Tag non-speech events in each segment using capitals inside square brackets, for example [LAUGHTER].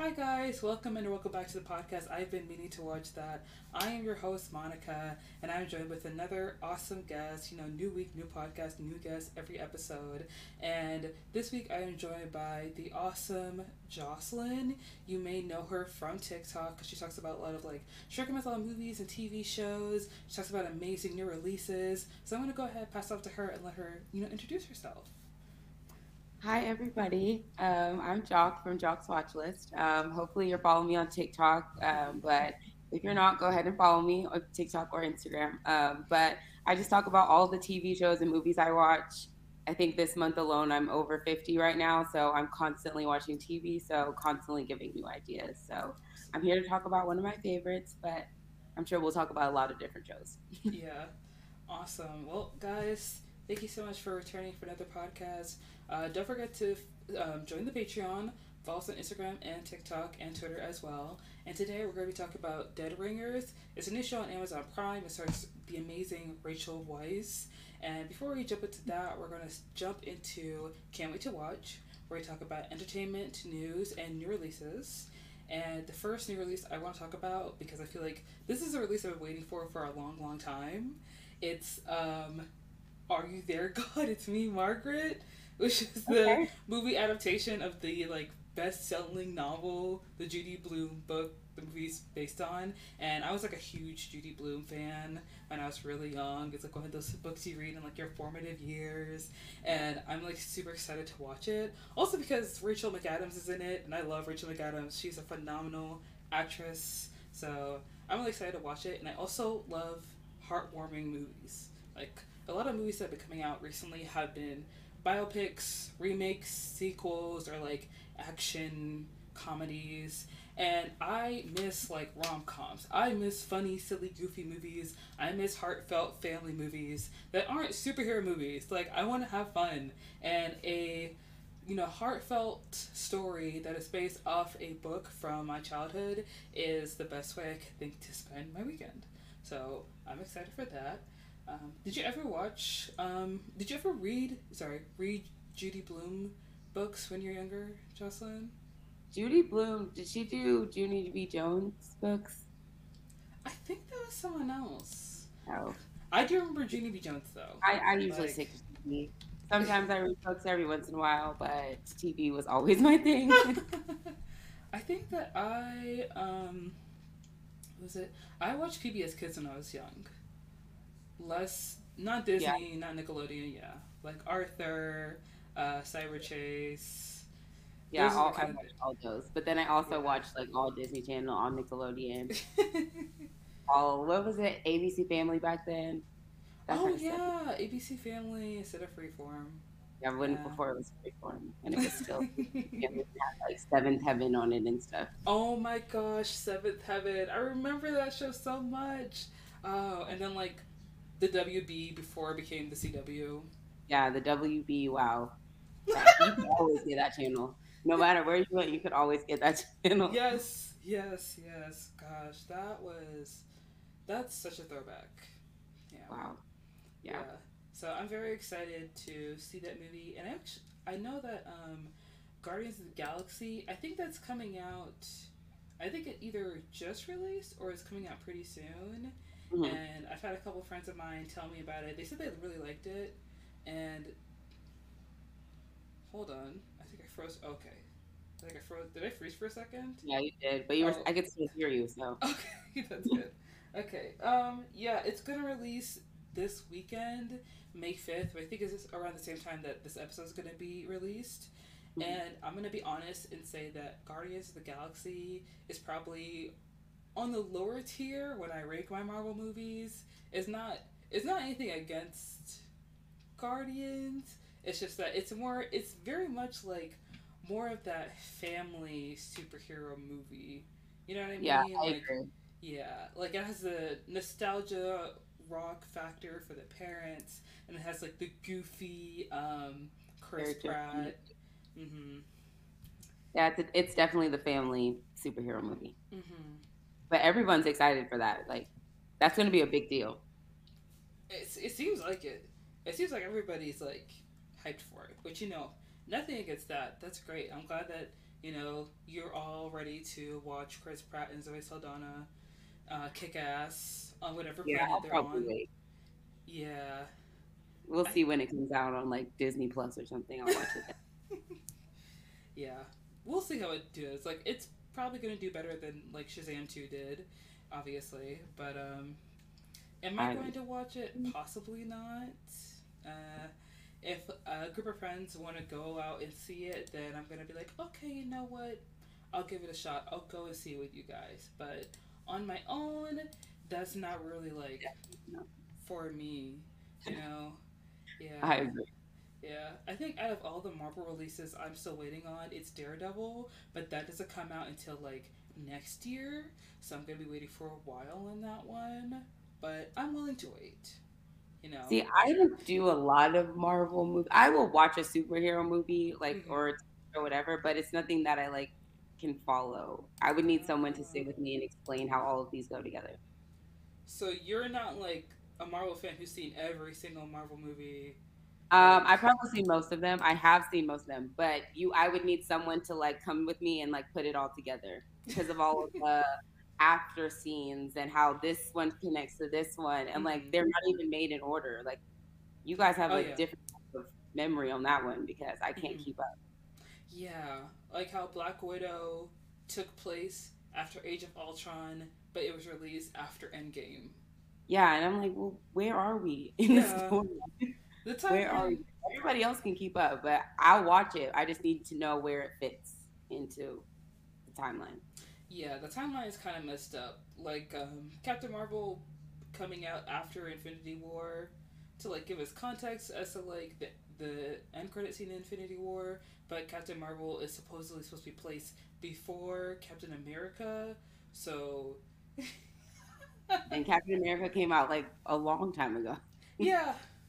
Hi guys, welcome and welcome back to the podcast. I've been meaning to watch that. I am your host Manika, and I'm joined with another awesome guest. You know, new week, new podcast, new guest every episode. And this week I am joined by the awesome Jocelyn. You may know her from TikTok because she talks about a lot of like Sugar Method movies and TV shows. She talks about amazing new releases. So I'm gonna go ahead, pass off to her, and let her, you know, introduce herself. Hi, everybody. Um, I'm Joc from Joc's Watch List. Um, hopefully, you're following me on TikTok, um, but if you're not, go ahead and follow me on TikTok or Instagram. Um, but I just talk about all the TV shows and movies I watch. I think this month alone, I'm over 50 right now, so I'm constantly watching TV, so constantly giving new ideas. So I'm here to talk about one of my favorites, but I'm sure we'll talk about a lot of different shows. [LAUGHS] yeah, awesome. Well, guys, thank you so much for returning for another podcast. Uh, don't forget to um, join the Patreon. Follow us on Instagram and TikTok and Twitter as well. And today we're going to be talking about Dead Ringers. It's a new show on Amazon Prime. It stars the amazing Rachel Weisz. And before we jump into that, we're going to jump into Can't Wait to Watch, where we talk about entertainment, news, and new releases. And the first new release I want to talk about, because I feel like this is a release I've been waiting for for a long, long time. It's um, Are You There, [LAUGHS] God? It's Me, Margaret which is the okay. movie adaptation of the like best-selling novel, the Judy Blume book the movie's based on. And I was like a huge Judy Blume fan when I was really young. It's like one of those books you read in like your formative years, and I'm like super excited to watch it. Also because Rachel McAdams is in it, and I love Rachel McAdams. She's a phenomenal actress, so I'm really excited to watch it. And I also love heartwarming movies. Like a lot of movies that have been coming out recently have been biopics, remakes, sequels, or like action comedies. And I miss like rom coms. I miss funny, silly, goofy movies. I miss heartfelt family movies that aren't superhero movies. Like I want to have fun and a you know heartfelt story that is based off a book from my childhood is the best way I can think to spend my weekend. So I'm excited for that. Um, did you ever watch? Um, did you ever read? Sorry, read Judy Blume books when you're younger, Jocelyn? Judy Blume. Did she do Junie B. Jones books? I think that was someone else. Oh. I do remember Junie B. Jones though. I, I usually like... stick to TV. Sometimes I read books every once in a while, but TV was always my thing. [LAUGHS] I think that I um was it I watched PBS Kids when I was young less not Disney, yeah. not Nickelodeon, yeah, like Arthur, uh, Cyberchase. Yeah, all, I watched all those, but then I also yeah. watched like all Disney Channel, all Nickelodeon. [LAUGHS] all what was it? ABC Family back then. That oh yeah, stuff. ABC Family instead of Freeform. Yeah, when yeah. before it was Freeform, and it was still [LAUGHS] yeah, had, like Seventh Heaven on it and stuff. Oh my gosh, Seventh Heaven! I remember that show so much. Oh, and then like the WB before it became the CW. Yeah, the WB. Wow, [LAUGHS] you could always get that channel. No matter where you went, you could always get that [LAUGHS] channel. Yes, yes, yes. Gosh, that was that's such a throwback. Yeah. Wow. Yeah. yeah. So I'm very excited to see that movie, and actually, I know that um, Guardians of the Galaxy. I think that's coming out. I think it either just released or is coming out pretty soon. Mm-hmm. And I've had a couple friends of mine tell me about it. They said they really liked it. And hold on, I think I froze. Okay, I think I froze. Did I freeze for a second? Yeah, you did. But you were. Oh. I could still hear you. So [LAUGHS] okay, that's [LAUGHS] good. okay. Um. Yeah, it's gonna release this weekend, May fifth. I think it's around the same time that this episode is gonna be released. Mm-hmm. And I'm gonna be honest and say that Guardians of the Galaxy is probably on the lower tier when I rank my Marvel movies. It's not it's not anything against Guardians. It's just that it's more it's very much like more of that family superhero movie. You know what I mean? Yeah, I like, agree. Yeah, like it has the nostalgia rock factor for the parents, and it has like the goofy um, Chris Pratt. Mm-hmm. Yeah, it's, it's definitely the family superhero movie. Mm-hmm but everyone's excited for that. Like, that's going to be a big deal. It's, it seems like it. It seems like everybody's like hyped for it. But you know, nothing against that. That's great. I'm glad that you know, you're all ready to watch Chris Pratt and Zoe Saldana uh, kick ass on whatever Yeah, planet I'll they're probably on. wait. Yeah. We'll see when it comes out on like Disney Plus or something. I'll watch it. [LAUGHS] Yeah. We'll see how it does. Like it's probably gonna do better than like Shazam 2 did, obviously. But um am I I- going to watch it? Possibly not. Uh if a group of friends want to go out and see it, then I'm gonna be like, okay, you know what? I'll give it a shot. I'll go and see it with you guys. But on my own, that's not really like for me. You know? Yeah. I agree. Yeah, I think out of all the Marvel releases I'm still waiting on, it's Daredevil, but that doesn't come out until like next year, so I'm gonna be waiting for a while on that one. But I'm willing to wait. You know. See, I don't do a lot of Marvel movies. I will watch a superhero movie, like Mhm. or or whatever, but it's nothing that I like can follow. I would need someone to sit with me and explain how all of these go together. So you're not like a Marvel fan who's seen every single Marvel movie. Um, I've probably seen most of them. I have seen most of them, but you, I would need someone to like come with me and like put it all together because of all of the after scenes and how this one connects to this one, and like they're not even made in order. Like you guys have Oh, like yeah. different type of memory on that one because I can't Mhm. keep up. Yeah, like how Black Widow took place after Age of Ultron, but it was released after Endgame. Yeah, and I'm like, well, where are we in Yeah. story? The [LAUGHS] time Where are we? Everybody else can keep up, but I'll watch it. I just need to know where it fits into the timeline. Yeah, the timeline is kind of messed up. Like um, Captain Marvel coming out after Infinity War to like give us context as to like the the end credit scene in Infinity War, but Captain Marvel is supposedly supposed to be placed before Captain America. So [LAUGHS] And Captain America came out like a long time ago. yeah, [LAUGHS]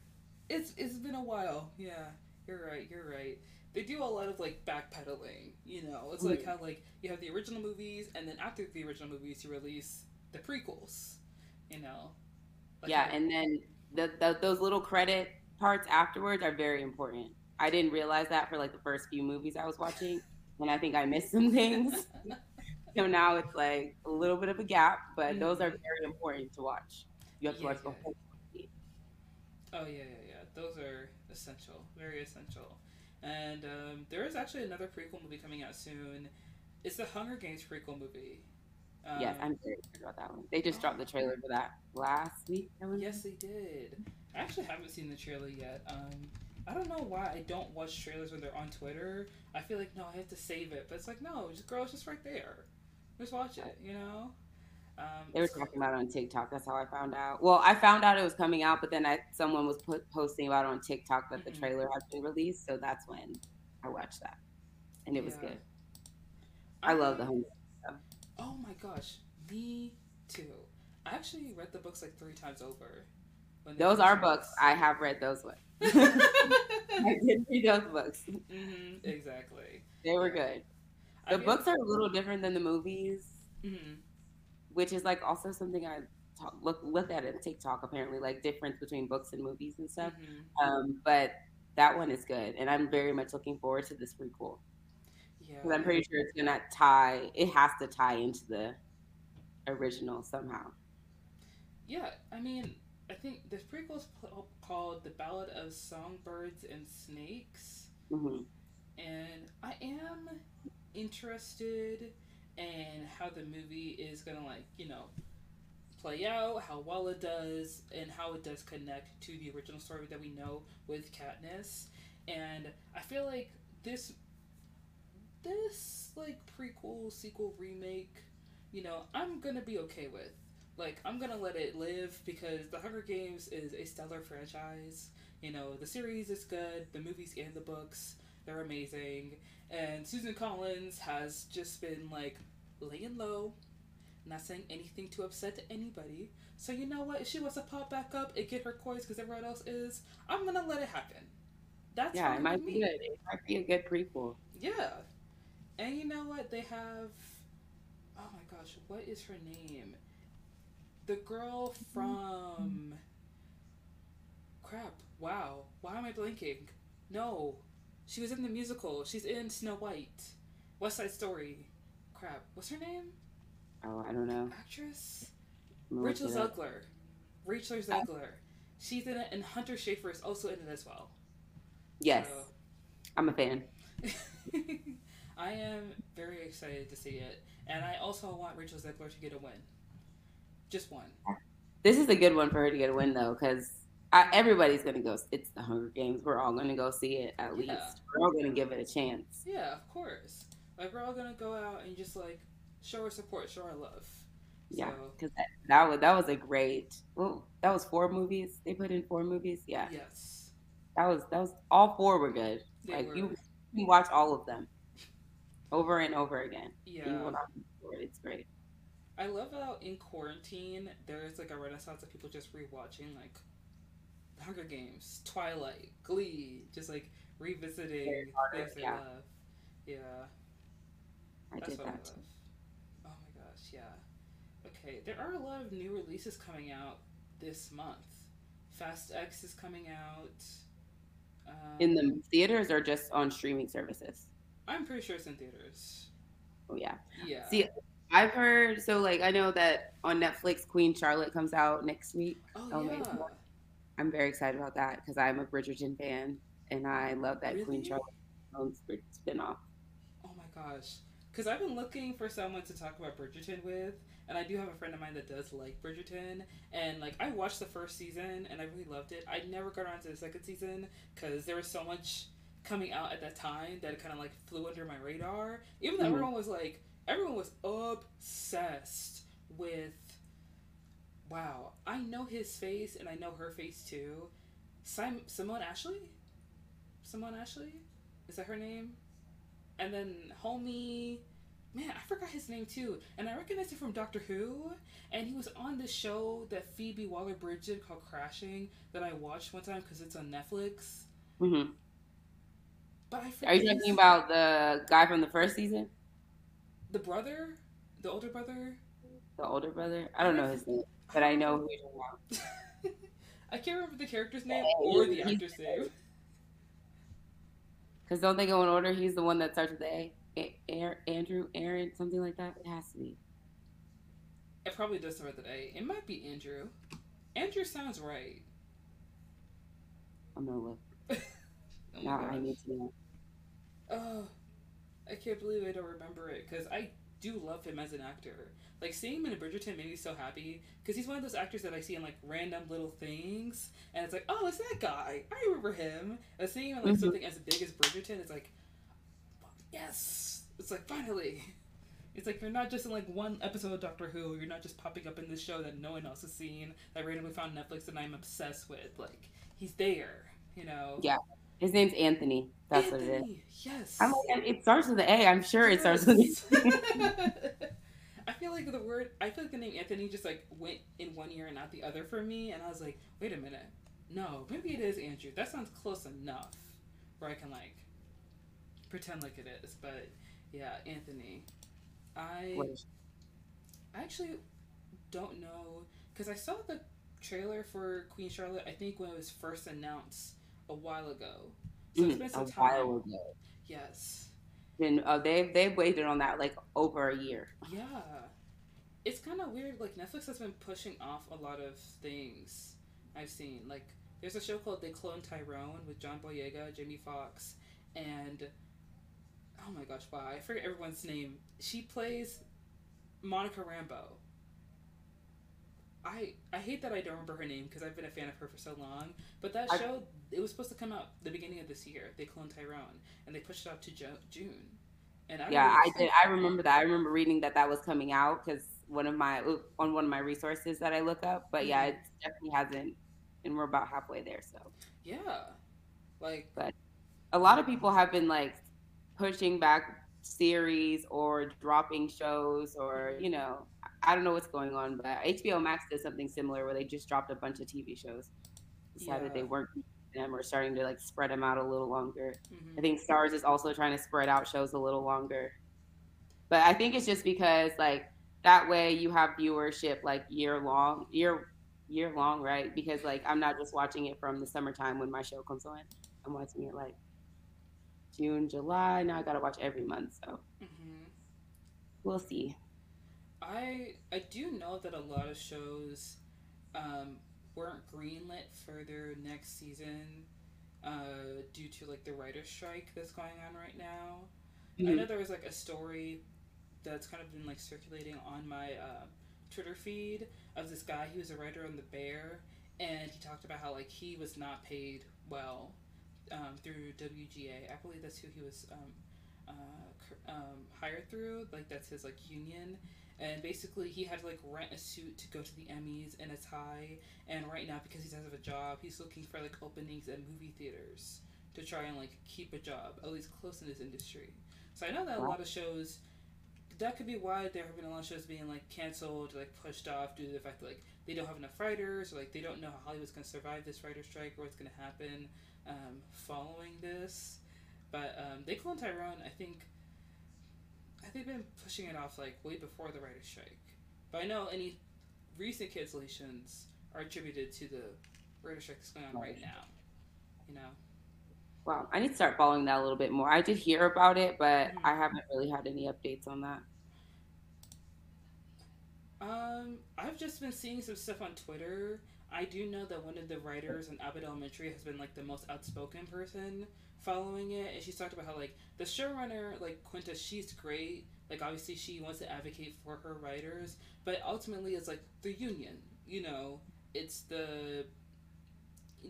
it's it's been a while. Yeah, you're right. You're right. They do a lot of like backpedaling. You know, it's like how like you have the original movies, and then after the original movies, you release the prequels. You know. Like yeah, and then the, the those little credit parts afterwards are very important. I didn't realize that for like the first few movies I was watching, [LAUGHS] and I think I missed some things. [LAUGHS] so now it's like a little bit of a gap, but those are mm-hmm. very important to watch. You have to Yeah, watch the yeah. whole. Movie. Oh yeah, yeah, yeah. Those are essential, very essential. And um, there is actually another prequel movie coming out soon. It's the Hunger Games prequel movie. Um, yes, I'm very excited about that one. They just dropped the trailer for that last week. I wanna Yes, they did. I actually haven't seen the trailer yet. Um, I don't know why I don't watch trailers when they're on Twitter. I feel like no, I have to save it, but it's like no, just girl, it's just right there. Just watch it, you know. Um, They were so- talking about it on TikTok. That's how I found out. Well, I found out it was coming out, but then I someone was put, posting about it on TikTok that the Mhm. trailer had been released. So that's when I watched that, and it was good. I love the home. Oh my gosh, me too. I actually read the books like three times over. Those are books. I have read those ones. [LAUGHS] [LAUGHS] I did read those books. hmm exactly. They were good. I The feel- books are a little different than the movies, Mhm. Which is like also something I talk, look look at in TikTok. Apparently, like difference between books and movies and stuff. Mhm. Um, but that one is good, and I'm very much looking forward to this prequel. Yeah. Because I'm pretty sure it's gonna tie. It has to tie into the original somehow. Yeah, I mean, I think this prequel is pl- called "The Ballad of Songbirds and Snakes," hmm and I am interested in how the movie is gonna like you know play out, how well it does, and how it does connect to the original story that we know with Katniss. And I feel like this this like prequel, sequel, remake, you know, I'm gonna be okay with. Like I'm gonna let it live because the Hunger Games is a stellar franchise. You know, the series is good, the movies and the books, they're amazing. And Susan Collins has just been like laying low, not saying anything to upset to anybody. So you know what? If she wants to pop back up and get her coins because everyone else is, I'm gonna let it happen. That's Yeah, fine it might be good. It might be a good prequel. Yeah. And you know what? They have. Oh my gosh, what is her name? The girl from. Crap. Wow. Why am I blanking? No. She was in the musical. She's in Snow White. West Side Story. Crap, what's her name? Oh, I don't know. Actress Rachel. Zegler. Rachel Zegler. She's in it, and Hunter Schafer is also in it as well. Yes, So- I'm a fan. [LAUGHS] I am very excited to see it, and I also want Rachel Zegler to get a win. Just one. This is a good one for her to get a win though, because everybody's gonna go. It's the Hunger Games. We're all gonna go see it at Yeah. least. We're all gonna give it a chance. Yeah, of course. Like we're all gonna go out and just like show our support, show our love. Yeah, So, because that, that was that was a great. Well, that was four movies. They put in four movies. Yeah, yes. that was that was all four were good. They like were. you can watch all of them over and over again. Yeah. It's great. I love how in quarantine there's like a renaissance of people just rewatching like Hunger Games, Twilight, Glee, just like revisiting things they yeah. love. Yeah. I That's did what that. I love. Oh my gosh, yeah. Okay, there are a lot of new releases coming out this month. Fast X is coming out. Um, In the theaters or just on streaming services? I'm pretty sure it's in theaters. Oh yeah. Yeah. See, I've heard so like I know that on Netflix Queen Charlotte comes out next week. oh oh, yeah. I'm very excited about that because I'm a Bridgerton fan and I love that Queen Really? Charlotte own spinoff. Oh my gosh. Because I've been looking for someone to talk about Bridgerton with, and I do have a friend of mine that does like Bridgerton. And like, I watched the first season and I really loved it. I never got around to the second season because there was so much coming out at that time that it kind of like flew under my radar. Even though Mhm. everyone was like, everyone was obsessed with. Wow, I know his face and I know her face too. Sim- Simone Ashley? Simone Ashley? Is that her name? And then homie, man, I forgot his name too. And I recognized him from Doctor Who. And he was on this show that Phoebe Waller Bridge did called Crashing that I watched one time because it's on Netflix. hmm But I Are you talking about the guy from the first season, the brother, the older brother? the older brother? I don't know his name, but I know [LAUGHS] who you're talking. I can't remember the character's name Yeah, or the actor's name. [LAUGHS] Because don't they go in order? He's the one that starts with A. A- A- Andrew, Aaron, something like that. It has to be. It probably does start with an A. It might be Andrew. Andrew sounds right. I'm gonna look. [LAUGHS] Oh Now I need to know. Oh, I can't believe I don't remember it because I do love him as an actor. Like seeing him in Bridgerton made me so happy because he's one of those actors that I see in like random little things, and it's like, oh, it's that guy. I remember him. And seeing him in like Mhm. something as big as Bridgerton, it's like, yes, it's like finally. It's like you're not just in like one episode of Doctor Who. You're not just popping up in this show that no one else has seen that I randomly found Netflix and I'm obsessed with. Like he's there, you know. Yeah, His name's Anthony. That's what it is. Anthony, Yes. I'm like, it starts with an A. I'm sure it starts with an Yes. [LAUGHS] [LAUGHS] I feel like the word, I feel like the name Anthony just like went in one ear and out the other for me, and I was like, wait a minute, no, maybe it is Andrew. That sounds close enough where I can like pretend like it is, but yeah, Anthony. I I actually don't know because I saw the trailer for Queen Charlotte. I think when it was first announced a while ago. So it's Mm, been a some time. while ago. Yes. Been uh, they've they've waited on that like over a year. Yeah. It's kind of weird. Like, Netflix has been pushing off a lot of things I've seen. Like, there's a show called They Clone Tyrone with John Boyega, Jamie Foxx, and. Oh my gosh, wow. I forget everyone's name. She plays Monica Rambeau. I I hate that I don't remember her name because I've been a fan of her for so long. But that I- show, it was supposed to come out the beginning of this year. They cloned Tyrone, and they pushed it out to jo- June. And I yeah, I did. I remember that. I remember reading that that was coming out because one of my on one of my resources that I look up. But yeah, mm-hmm. it definitely hasn't, and we're about halfway there. So Yeah. Like, but a lot of people have been like pushing back series or dropping shows or you know I don't know what's going on, but HBO Max did something similar where they just dropped a bunch of TV shows. Decided Yeah. they weren't them or starting to like spread them out a little longer. mhm. I think Starz is also trying to spread out shows a little longer. But I think it's just because like that way you have viewership like year long, year year long, right? Because like I'm not just watching it from the summertime when my show comes on. I'm watching it like June, July. Now I gotta watch every month. So Mhm. we'll see. I I do know that a lot of shows um, weren't greenlit for their next season uh, due to like the writer's strike that's going on right now. Mm-hmm. I know there was like a story that's kind of been like circulating on my uh, Twitter feed of this guy. He was a writer on The Bear, and he talked about how like he was not paid well um, through WGA. I believe that's who he was um, uh, um, hired through. Like that's his like union. And basically, he had to like rent a suit to go to the Emmys and a tie. And right now, because he doesn't have a job, he's looking for like openings at movie theaters to try and like keep a job, at least close in this industry. So I know that a lot of shows that could be why there have been a lot of shows being like canceled, like pushed off due to the fact that like they don't have enough writers, or like they don't know how Hollywood's to survive this writer strike, or what's to happen um, following this. But um, They Clone Tyrone, I think, I think they've been pushing it off like way before the writer's strike. But I know any recent cancellations are attributed to the writer's strike that's going on right now. You know. Wow, I need to start following that a little bit more. I did hear about it, but mm-hmm. I haven't really had any updates on that. Um, I've just been seeing some stuff on Twitter. I do know that one of the writers in Abbott Elementary has been like the most outspoken person following it, and she's talked about how like the showrunner, like Quinta, she's great. Like obviously she wants to advocate for her writers, but ultimately it's like the union. You know, it's the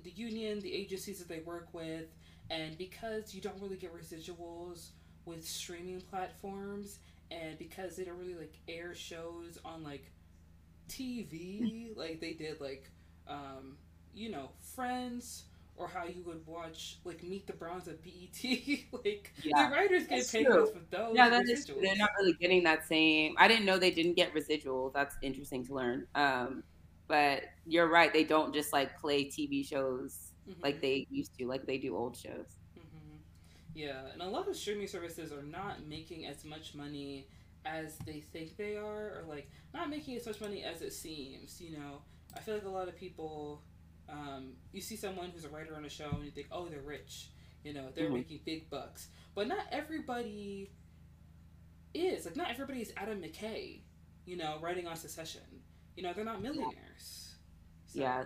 the union, the agencies that they work with, and because you don't really get residuals with streaming platforms, and because they don't really like air shows on like TV like they did like um, you know Friends or how you would watch like Meet the Browns at BET. [LAUGHS] like yeah, the writers get paid for those. Yeah, that is true. They're not really getting that same. I didn't know they didn't get residuals. That's interesting to learn. Um, but you're right. They don't just like play TV shows mm-hmm. like they used to, like they do old shows. Mm-hmm. Yeah, and a lot of streaming services are not making as much money as they think they are, or like not making as much money as it seems. You know, I feel like a lot of people, um, you see someone who's a writer on a show and you think, oh, they're rich. You know, they're mm-hmm. making big bucks. But not everybody is. Like, not everybody is Adam McKay, you know, writing on Succession. You know, they're not millionaires. So. Yeah.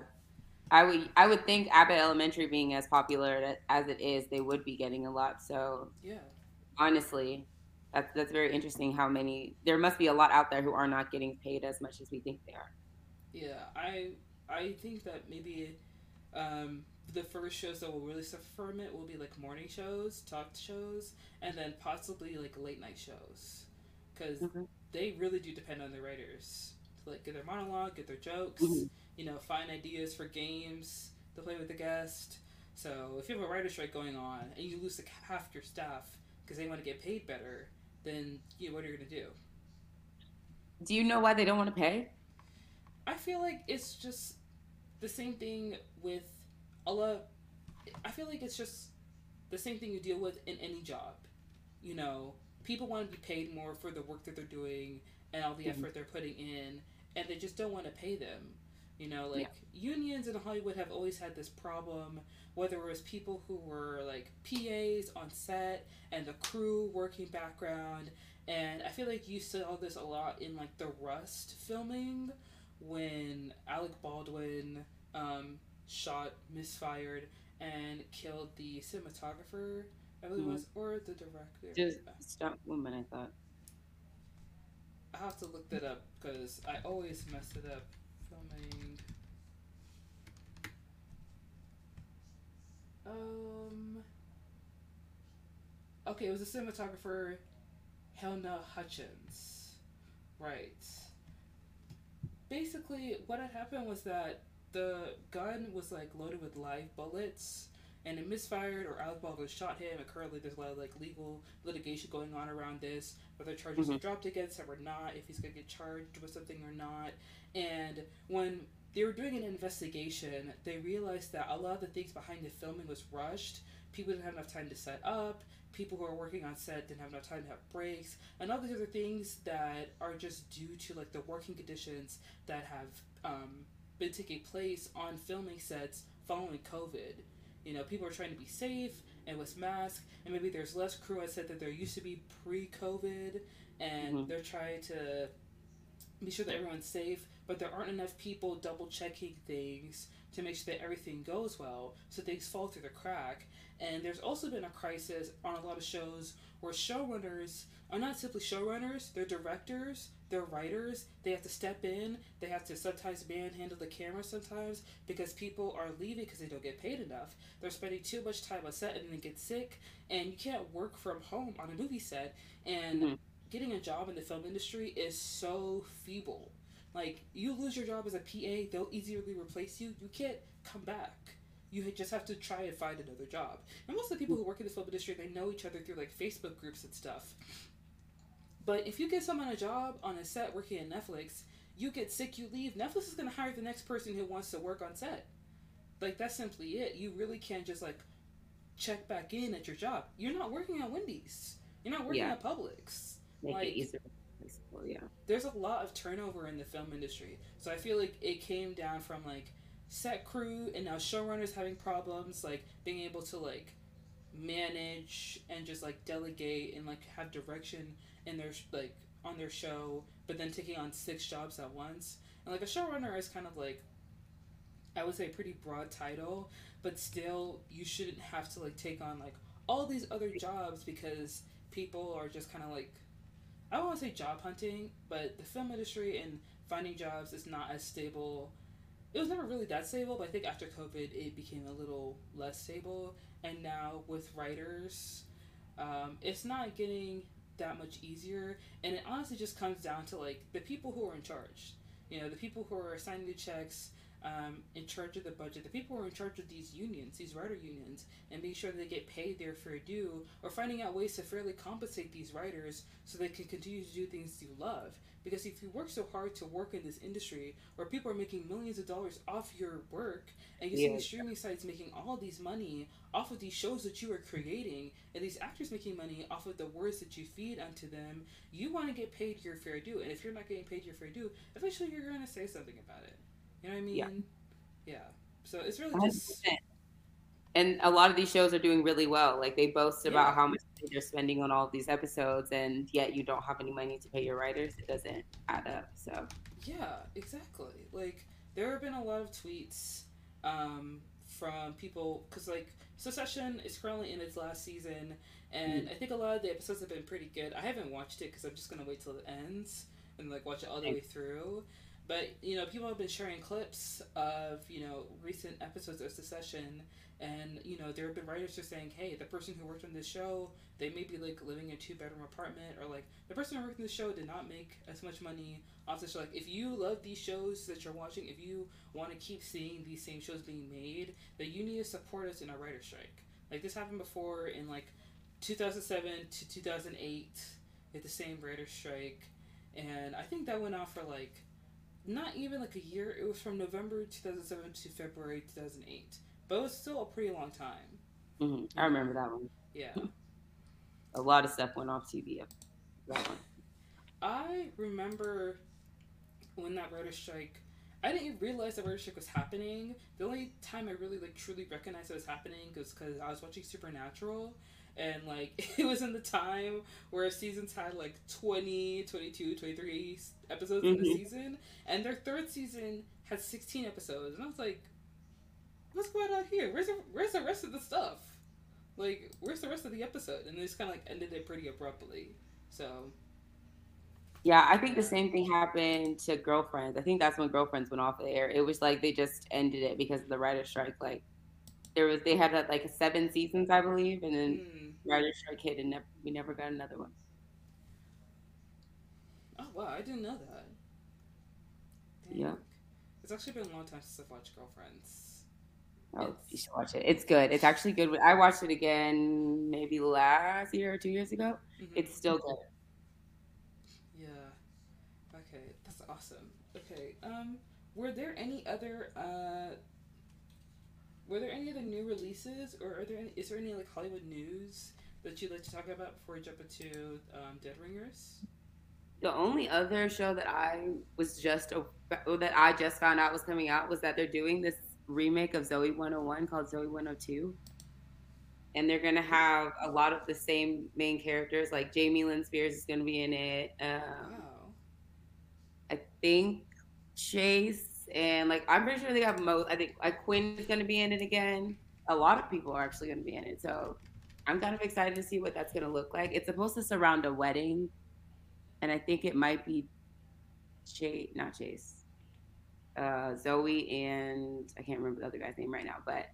I would I would think Abbott Elementary being as popular as it is, they would be getting a lot. So yeah, honestly, that's that's very interesting. How many there must be a lot out there who are not getting paid as much as we think they are. Yeah, I I think that maybe um, the first shows that will really suffer from it will be like morning shows, talk shows, and then possibly like late night shows, because mm-hmm. they really do depend on the writers to like get their monologue, get their jokes, mm-hmm. you know, find ideas for games to play with the guest. So if you have a writer strike going on and you lose like half your staff because they want to get paid better, then you know, what are you gonna do? Do you know why they don't want to pay? I feel like it's just the same thing with a lot. I feel like it's just the same thing you deal with in any job. You know, people want to be paid more for the work that they're doing and all the mm-hmm. effort they're putting in, and they just don't want to pay them. You know, like yeah. unions in Hollywood have always had this problem, whether it was people who were like PAs on set and the crew working background. And I feel like you saw this a lot in like the Rust filming, when Alec Baldwin um, shot, misfired, and killed the cinematographer, I believe mm-hmm. was, or the director. Just stunt woman, I thought. I have to look that up because I always mess it up. Filming. Um. Okay, it was a cinematographer, Halyna Hutchins. Right basically what had happened was that the gun was like loaded with live bullets and it misfired or Alec Baldwin shot him and currently there's a lot of like legal litigation going on around this whether charges mm-hmm. are dropped against him or not if he's going to get charged with something or not and when they were doing an investigation they realized that a lot of the things behind the filming was rushed people didn't have enough time to set up people who are working on set didn't have enough time to have breaks and all these other things that are just due to like the working conditions that have um, been taking place on filming sets following covid you know people are trying to be safe and with masks and maybe there's less crew on set that there used to be pre-covid and mm-hmm. they're trying to be sure that everyone's safe, but there aren't enough people double checking things to make sure that everything goes well, so things fall through the crack. And there's also been a crisis on a lot of shows where showrunners are not simply showrunners, they're directors, they're writers. They have to step in, they have to sometimes manhandle the camera sometimes because people are leaving because they don't get paid enough. They're spending too much time on set and then get sick, and you can't work from home on a movie set. And mm-hmm. getting a job in the film industry is so feeble. Like, you lose your job as a PA, they'll easily replace you. You can't come back you just have to try and find another job. And most of the people who work in the film industry, they know each other through like Facebook groups and stuff. But if you get someone a job on a set working at Netflix, you get sick, you leave. Netflix is going to hire the next person who wants to work on set. Like that's simply it. You really can't just like check back in at your job. You're not working at Wendy's. You're not working yeah. at Publix. Make like, it easier. Yeah. There's a lot of turnover in the film industry. So I feel like it came down from like set crew and now showrunners having problems like being able to like manage and just like delegate and like have direction in their like on their show but then taking on six jobs at once. And like a showrunner is kind of like i would say pretty broad title but still you shouldn't have to like take on like all these other jobs because people are just kind of like i don't want to say job hunting but the film industry and finding jobs is not as stable it was never really that stable, but I think after COVID, it became a little less stable. And now with writers, um, it's not getting that much easier. And it honestly just comes down to like the people who are in charge. You know, the people who are signing the checks, um, in charge of the budget, the people who are in charge of these unions, these writer unions, and making sure they get paid their fair due, or finding out ways to fairly compensate these writers so they can continue to do things you love. Because if you work so hard to work in this industry where people are making millions of dollars off your work, and you see these streaming sites making all these money off of these shows that you are creating, and these actors making money off of the words that you feed unto them, you want to get paid your fair due. And if you're not getting paid your fair due, eventually you're going to say something about it. You know what I mean? Yeah. yeah. So it's really 100%. just and a lot of these shows are doing really well. Like they boast yeah. about how much they're spending on all these episodes, and yet you don't have any money to pay your writers. It doesn't add up. So yeah, exactly. Like there have been a lot of tweets um, from people because like Succession is currently in its last season, and mm. I think a lot of the episodes have been pretty good. I haven't watched it because I'm just gonna wait till it ends and like watch it all the way through. But you know, people have been sharing clips of you know recent episodes of Succession and you know, there have been writers just saying, "Hey, the person who worked on this show, they may be like living in a two bedroom apartment, or like the person who worked on the show did not make as much money off the show." Like, if you love these shows that you're watching, if you want to keep seeing these same shows being made, then you need to support us in a writer strike. Like this happened before in like 2007 to 2008, with the same writer strike, and I think that went on for like not even like a year. It was from November 2007 to February 2008 but it was still a pretty long time. Mm-hmm. I remember that one. Yeah. [LAUGHS] a lot of stuff went off TV. That one. I remember when that writer strike. I didn't even realize that writer strike was happening. The only time I really like truly recognized it was happening was because I was watching Supernatural, and like [LAUGHS] it was in the time where seasons had like 20 22 23 episodes mm-hmm. in the mm-hmm. season and their third season had 16 episodes and i was like what's going on here? Where's the where's the rest of the stuff? Like, where's the rest of the episode? And they just kind of like ended it pretty abruptly. So. Yeah, I think the same thing happened to Girlfriends. I think that's when Girlfriends went off the air. It was like they just ended it because of the writer's strike. Like, there was they had like seven seasons, I believe, and then mm. writer's strike hit, and never, we never got another one. Oh wow, I didn't know that. Dang. Yeah. It's actually been a long time since I've watched Girlfriends. Oh, you should watch it. It's good. It's actually good. I watched it again maybe last year or two years ago. Mm-hmm. It's still good. Yeah. Okay, that's awesome. Okay. Um, were there any other uh, were there any other new releases, or are there any, is there any like Hollywood news that you'd like to talk about before we jump into um, Dead Ringers? The only other show that I was just that I just found out was coming out was that they're doing this remake of Zoey 101 called Zoey 102. and they're gonna have a lot of the same main characters. Like Jamie Lynn Spears is gonna be in it. Um, Wow. I think Chase and like I'm pretty sure they have most. I think like Quinn is gonna be in it again. A lot of people are actually gonna be in it, so I'm kind of excited to see what that's gonna look like. It's supposed to surround a wedding, and I think it might be Chase, not Chase, uh, Zoey and I can't remember the other guy's name right now, but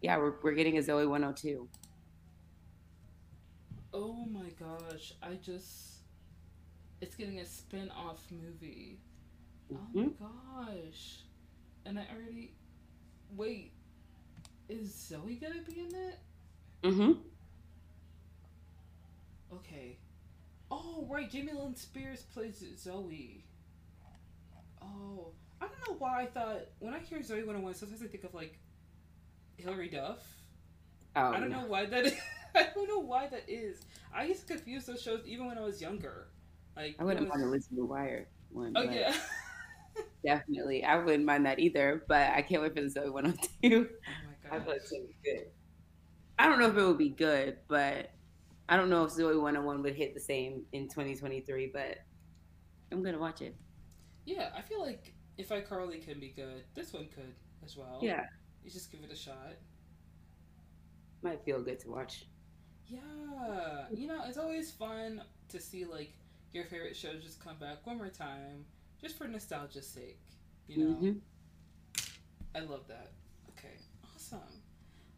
yeah, we're we're getting a Zoey 102. Oh my gosh. I just. It's getting a spin off movie. Oh my Mhm. gosh. And I already. Wait. Is Zoey gonna be in it? Mm-hmm. Okay. Oh, right. Jamie Lynn Spears plays Zoey. Oh. I don't know why I thought. When I hear Zoey 101, sometimes I think of like. Hilary Duff. Oh, I don't know why that is. [LAUGHS] I don't know why that is. I used to confuse those shows even when I was younger. Like I wouldn't it mind a was- Lizzie McGuire one. Oh yeah. [LAUGHS] definitely. I wouldn't mind that either, but I can't wait for the Zoey 102. oh my I god. thought it's gonna be good. I don't know if it would be good, but I don't know if Zoey 101 would hit the same in 2023, but I'm gonna watch it. Yeah, I feel like if I iCarly can be good, this one could as well. Yeah, You just give it a shot. might feel good to watch. Yeah. You know, it's always fun to see like your favorite shows just come back one more time, just for nostalgia's sake. You know. Mhm. I love that. Okay, awesome.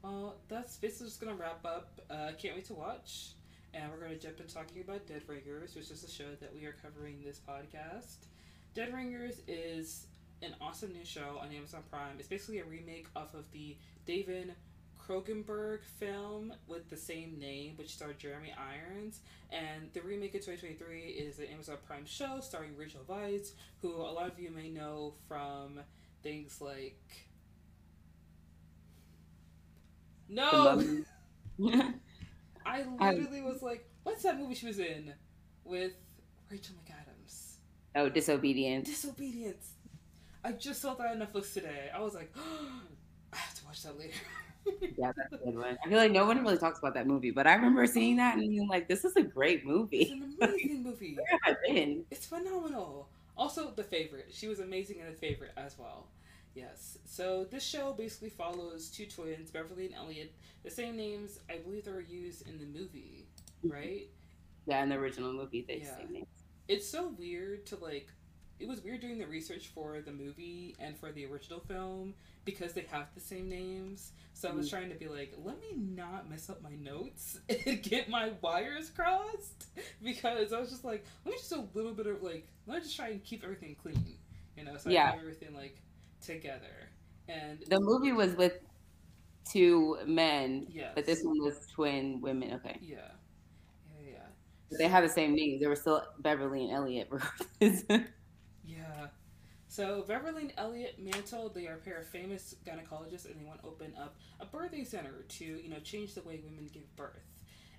Well, that's basically just gonna wrap up. Uh, can't wait to watch, and we're gonna jump in talking about Dead Ringers, which is a show that we are covering this podcast. Dead Ringers is an awesome new show on Amazon Prime. It's basically a remake off of the David Cronenberg film with the same name, which starred Jeremy Irons. And the remake in 2023 is an Amazon Prime show starring Rachel Weisz, who a lot of you may know from things like no [LAUGHS] i I- literally was like what's that movie she was in with rachel mcadams oh, disobedient. disobedience i just saw that on netflix today i was like [GASPS] i have to watch that later [LAUGHS] Yeah, that's a good one. I feel like no one really talks about that movie, but I remember seeing that and being like, "This is a great movie. it's an amazing movie [LAUGHS] Where have I been? It's phenomenal. Also, the favorite. She was amazing in the favorite as well. Yes. So this show basically follows two twins, Beverly and Elliot. The same names, I believe, they were used in the movie, mm-hmm. right? Yeah, in the original movie, they Yeah. say names. It's so weird to like. It was weird doing the research for the movie and for the original film because they have the same names. So I was Mhm. trying to be like, let me not mess up my notes [LAUGHS] and get my wires crossed because I was just like, let me just do a little bit of like, let me just try and keep everything clean, you know, so I Yeah. have everything like together. And The movie was with two men, yes, but this one was twin women. Okay, yeah, yeah, yeah. but they have the same names. They were still Beverly and Elliot, regardless. [LAUGHS] So Beverly and Elliot Mantle, they are a pair of famous gynecologists, and they want to open up a birthing center to you know change the way women give birth.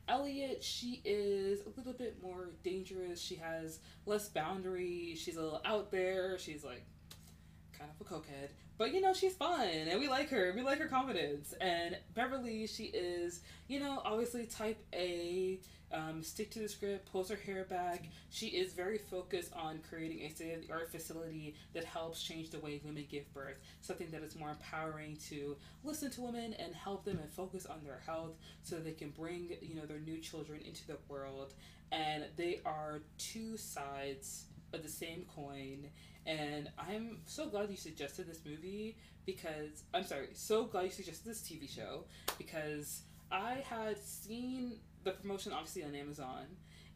Elliot, she is a little bit more dangerous. She has less boundaries. She's a little out there. She's like kind of a cokehead, but you know she's fun, and we like her. We like her confidence. And Beverly, she is you know obviously type A. Um, stick to the script, pulls her hair back, she is very focused on creating a state of the art facility that helps change the way women give birth. Something that is more empowering to listen to women and help them and focus on their health so they can bring, you know, their new children into the world. And they are two sides of the same coin. And I'm so glad you suggested this movie because I'm sorry, so glad you suggested this TV show because I had seen the promotion obviously on Amazon.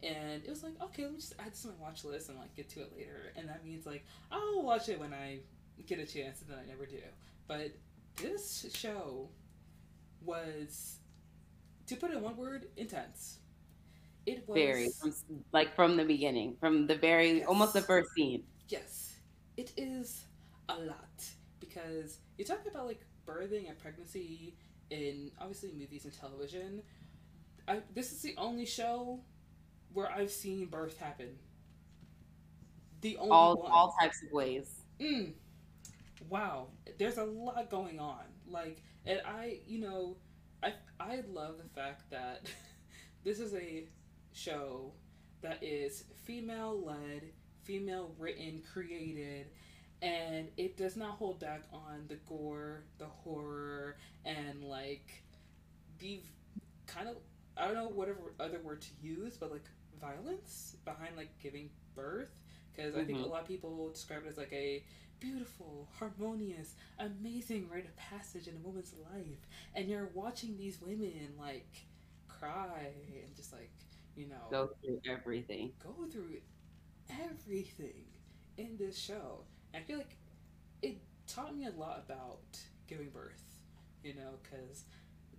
And it was like okay let me just add this to my watch list and like get to it later. And that means like i'll watch it when i get a chance and then i never do. But this show was to put it in one word intense. It was very from, like from the beginning, from the very Yes. almost the first scene. yes. It is a lot because you talk about like birthing and pregnancy in obviously movies and television I, this is the only show where i've seen birth happen the only All one. all types of ways. Mm. Wow, there's a lot going on. Like, and I, you know, I I love the fact that [LAUGHS] this is a show that is female led, female written, created, and it does not hold back on the gore, the horror, and like the kind of I don't know whatever other word to use, but like violence behind like giving birth because I think a Mhm. lot of people describe it as like a beautiful, harmonious, amazing rite of passage in a woman's life, and you're watching these women like cry and just like you know Go through everything. go through everything in this show. And I feel like it taught me a lot about giving birth, you know, because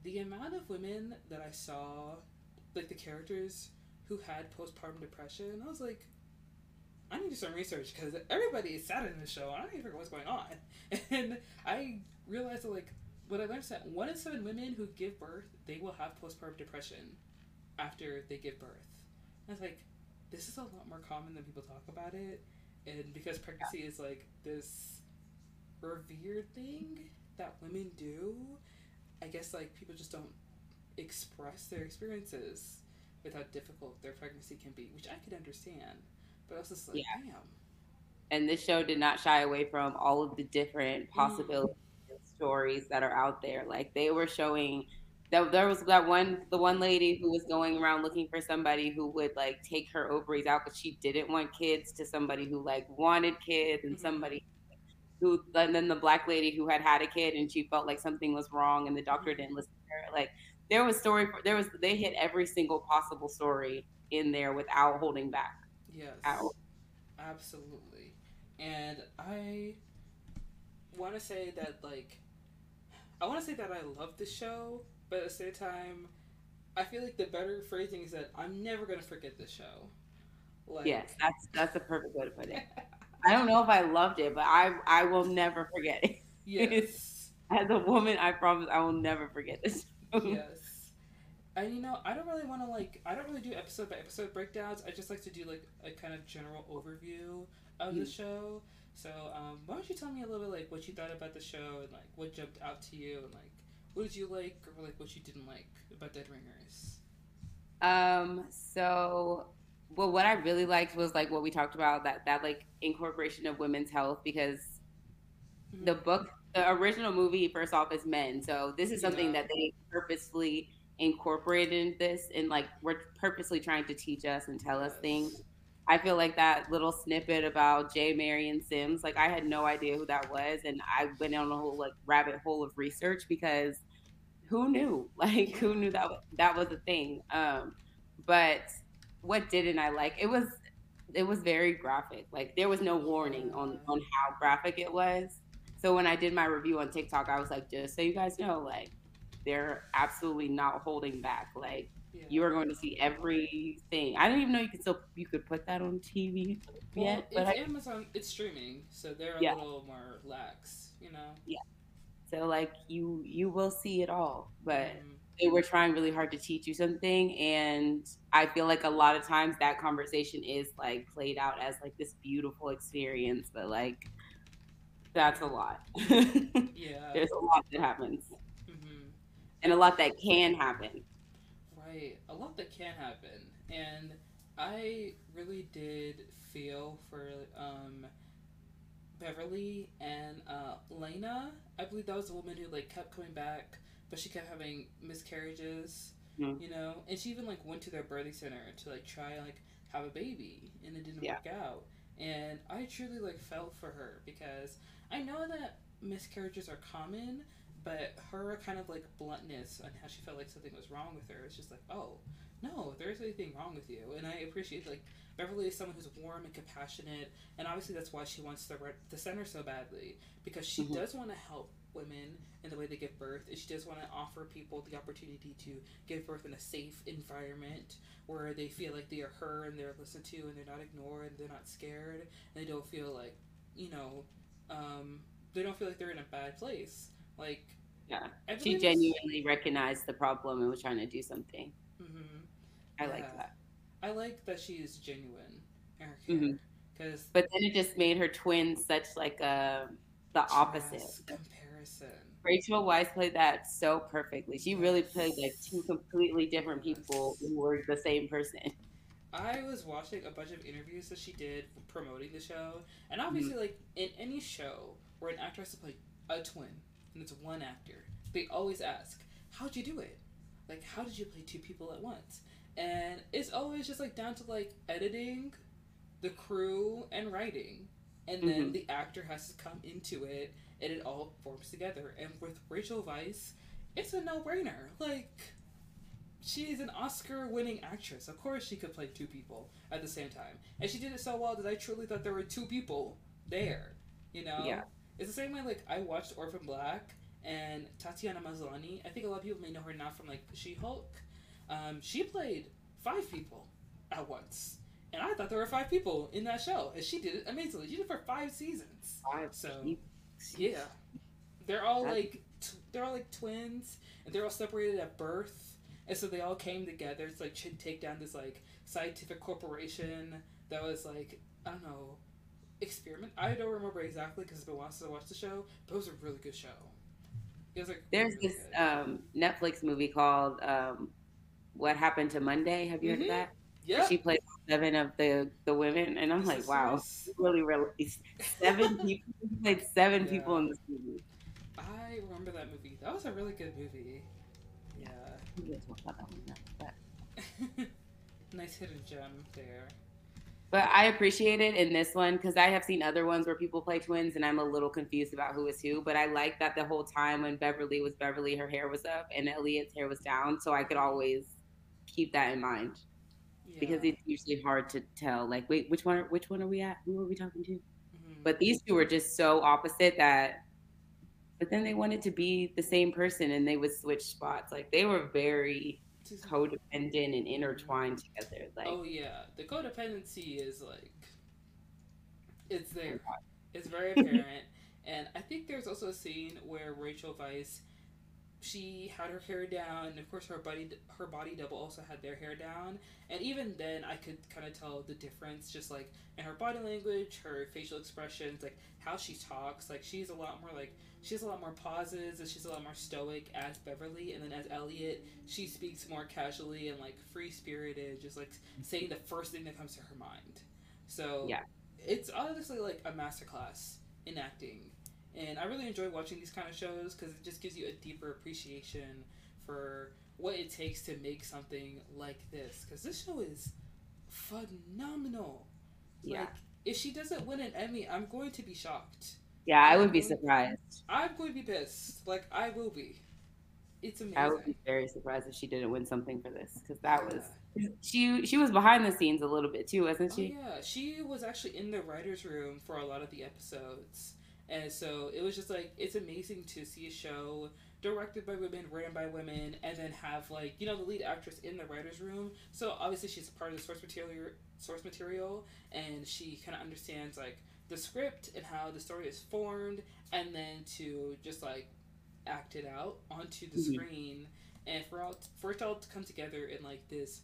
the amount of women that I saw, like the characters who had postpartum depression, I was like, I need to do some research because everybody is sad in this show. I don't even figure what's going on. [LAUGHS] And I realized that, like, what I learned is that one in seven women who give birth, they will have postpartum depression after they give birth. I was like, this is a lot more common than people talk about it. And because pregnancy is like this revered thing that women do, I guess like people just don't express their experiences with how difficult their pregnancy can be, which I could understand. But I was just like, Yeah. damn. And this show did not shy away from all of the different possibilities and stories that are out there. Like they were showing that there was that one the one lady who was going around looking for somebody who would like take her ovaries out because she didn't want kids to somebody who like wanted kids and Mhm. somebody who and then the black lady who had had a kid and she felt like something was wrong and the doctor didn't listen to her like there was story for, there was they hit every single possible story in there without holding back Yes. all. Absolutely. And I want to say that, like, I want to say that I love the show, but at the same time, I feel like the better phrasing is that I'm never going to forget the show. Like, yes that's that's the perfect way to put it [LAUGHS] I don't know if I loved it, but I I will never forget it. yes. [LAUGHS] As a woman, I promise I will never forget this. yes. And you know, I don't really want to like. I don't really do episode by episode breakdowns. I just like to do like a kind of general overview of the Mhm. show. So, um, why don't you tell me a little bit like what you thought about the show and like what jumped out to you and like what did you like or like what you didn't like about Dead Ringers? Um, so well what I really liked was like what we talked about, that that like incorporation of women's health because the book the original movie first off is men. So this is something Yeah. that they purposefully incorporated in this and like we're purposely trying to teach us and tell us things. I feel like that little snippet about J. Marion Sims, like I had no idea who that was, and I went on a whole like rabbit hole of research because who knew? [LAUGHS] Like who knew that that was a thing? Um, but what didn't I like? It was it was very graphic. Like there was no warning on on how graphic it was. So when I did my review on TikTok, I was like, just so you guys know, like they're absolutely not holding back. Like Yeah. you are going to see everything. I didn't even know you could still you could put that on TV well, yet, it's but I, Amazon. It's streaming, so they're a Yeah. little more lax. You know. Yeah. So like you you will see it all. But Um, they were trying really hard to teach you something, and I feel like a lot of times that conversation is like played out as like this beautiful experience, but like that's a lot. [LAUGHS] yeah. There's a lot that happens, hmm and a lot that can happen. Right, a lot that can happen, and I really did feel for um, Beverly and uh, Lena. I believe that was the woman who like kept coming back, but she kept having miscarriages. Mhm. You know, and she even like went to their birthing center to like try like have a baby, and it didn't Yeah. work out. And I truly like felt for her because I know that miscarriages are common, but her kind of like bluntness on how she felt like something was wrong with her it's just like oh no there isn't anything wrong with you and i appreciate like beverly is someone who's warm and compassionate and obviously that's why she wants the re- the center so badly because she Mhm. does want to help women and the way they give birth and she does want to offer people the opportunity to give birth in a safe environment where they feel like they are heard and they're listened to and they're not ignored and they're not scared and they don't feel like you know um, they don't feel like they're in a bad place like Yeah. She genuinely recognized the problem and was trying to do something. Mhm. I like that. I like that she is genuine in her Mhm. because But then it just made her twin such like a the opposite. Comparison. Rachel Weisz played that so perfectly. She really played like two completely different people who were the same person. I was watching a bunch of interviews that she did promoting the show, and obviously, mm-hmm. like in any show where an actor has to play a twin and it's one actor, they always ask, "How'd you do it? Like, how did you play two people at once?" And it's always just like down to like editing, the crew, and writing, and then mm-hmm. the actor has to come into it, and it all forms together. And with Rachel Weisz, it's a no-brainer. Like she's an Oscar winning actress. Of course, she could play two people at the same time. And she did it so well that I truly thought there were two people there. You know? Yeah. It's the same way, like, I watched Orphan Black and Tatiana Maslany. I think a lot of people may know her now from, like, She Hulk. Um, she played five people at once. And I thought there were five people in that show. And she did it amazingly. She did it for five seasons. Five. So, yeah. They're all, like, t- they're all, like, twins. And they're all separated at birth and so they all came together to like take down this like scientific corporation that was like I don't know experiment. I don't remember exactly because it's been a while since I watched the show, but it was a really good show. It was like there's really this um, Netflix movie called um, "What Happened to Monday." Have you mm-hmm. heard of that? Yeah. She played seven of the the women, and I'm like, wow, really, really, seven [LAUGHS] people. played seven yeah. people in this movie. I remember that movie. That was a really good movie. Yeah. [LAUGHS] Nice hidden gem there. But I appreciate it in this one because I have seen other ones where people play twins and I'm a little confused about who is who. But I like that the whole time when Beverly was Beverly, her hair was up and Elliot's hair was down. So I could always keep that in mind. Yeah. Because it's usually hard to tell. Like, wait, which one? Are, which one are we at? Who are we talking to? Mm-hmm. But these two were just so opposite that but then they wanted to be the same person and they would switch spots. Like they were very codependent and intertwined together. Like Oh yeah. The codependency is like it's there. It's very [LAUGHS] apparent. and I think there's also a scene where Rachel Weisz she had her hair down and of course her body her body double also had their hair down. And even then i could kind of tell the difference just like in her body language her facial expressions like how she talks. Like she's a lot more like she has a lot more pauses and she's a lot more stoic as beverly. And then as elliot she speaks more casually and like free spirited just like saying the first thing that comes to her mind. So yeah. it's honestly like a masterclass in acting and I really enjoy watching these kind of shows because it just gives you a deeper appreciation for what it takes to make something like this. Because this show is phenomenal. Yeah. Like, if she doesn't win an Emmy, I'm going to be shocked. Yeah, I would be surprised. I'm going to be pissed. Like, I will be. It's amazing. I would be very surprised if she didn't win something for this because that yeah. was she. She was behind the scenes a little bit too, wasn't oh, she? Oh, yeah, she was actually in the writers' room for a lot of the episodes. And so it was just like it's amazing to see a show directed by women, written by women, and then have like you know the lead actress in the writers' room. So obviously she's part of the source material, source material, and she kind of understands like the script and how the story is formed, and then to just like act it out onto the mm-hmm. screen, and for all for it all to come together in like this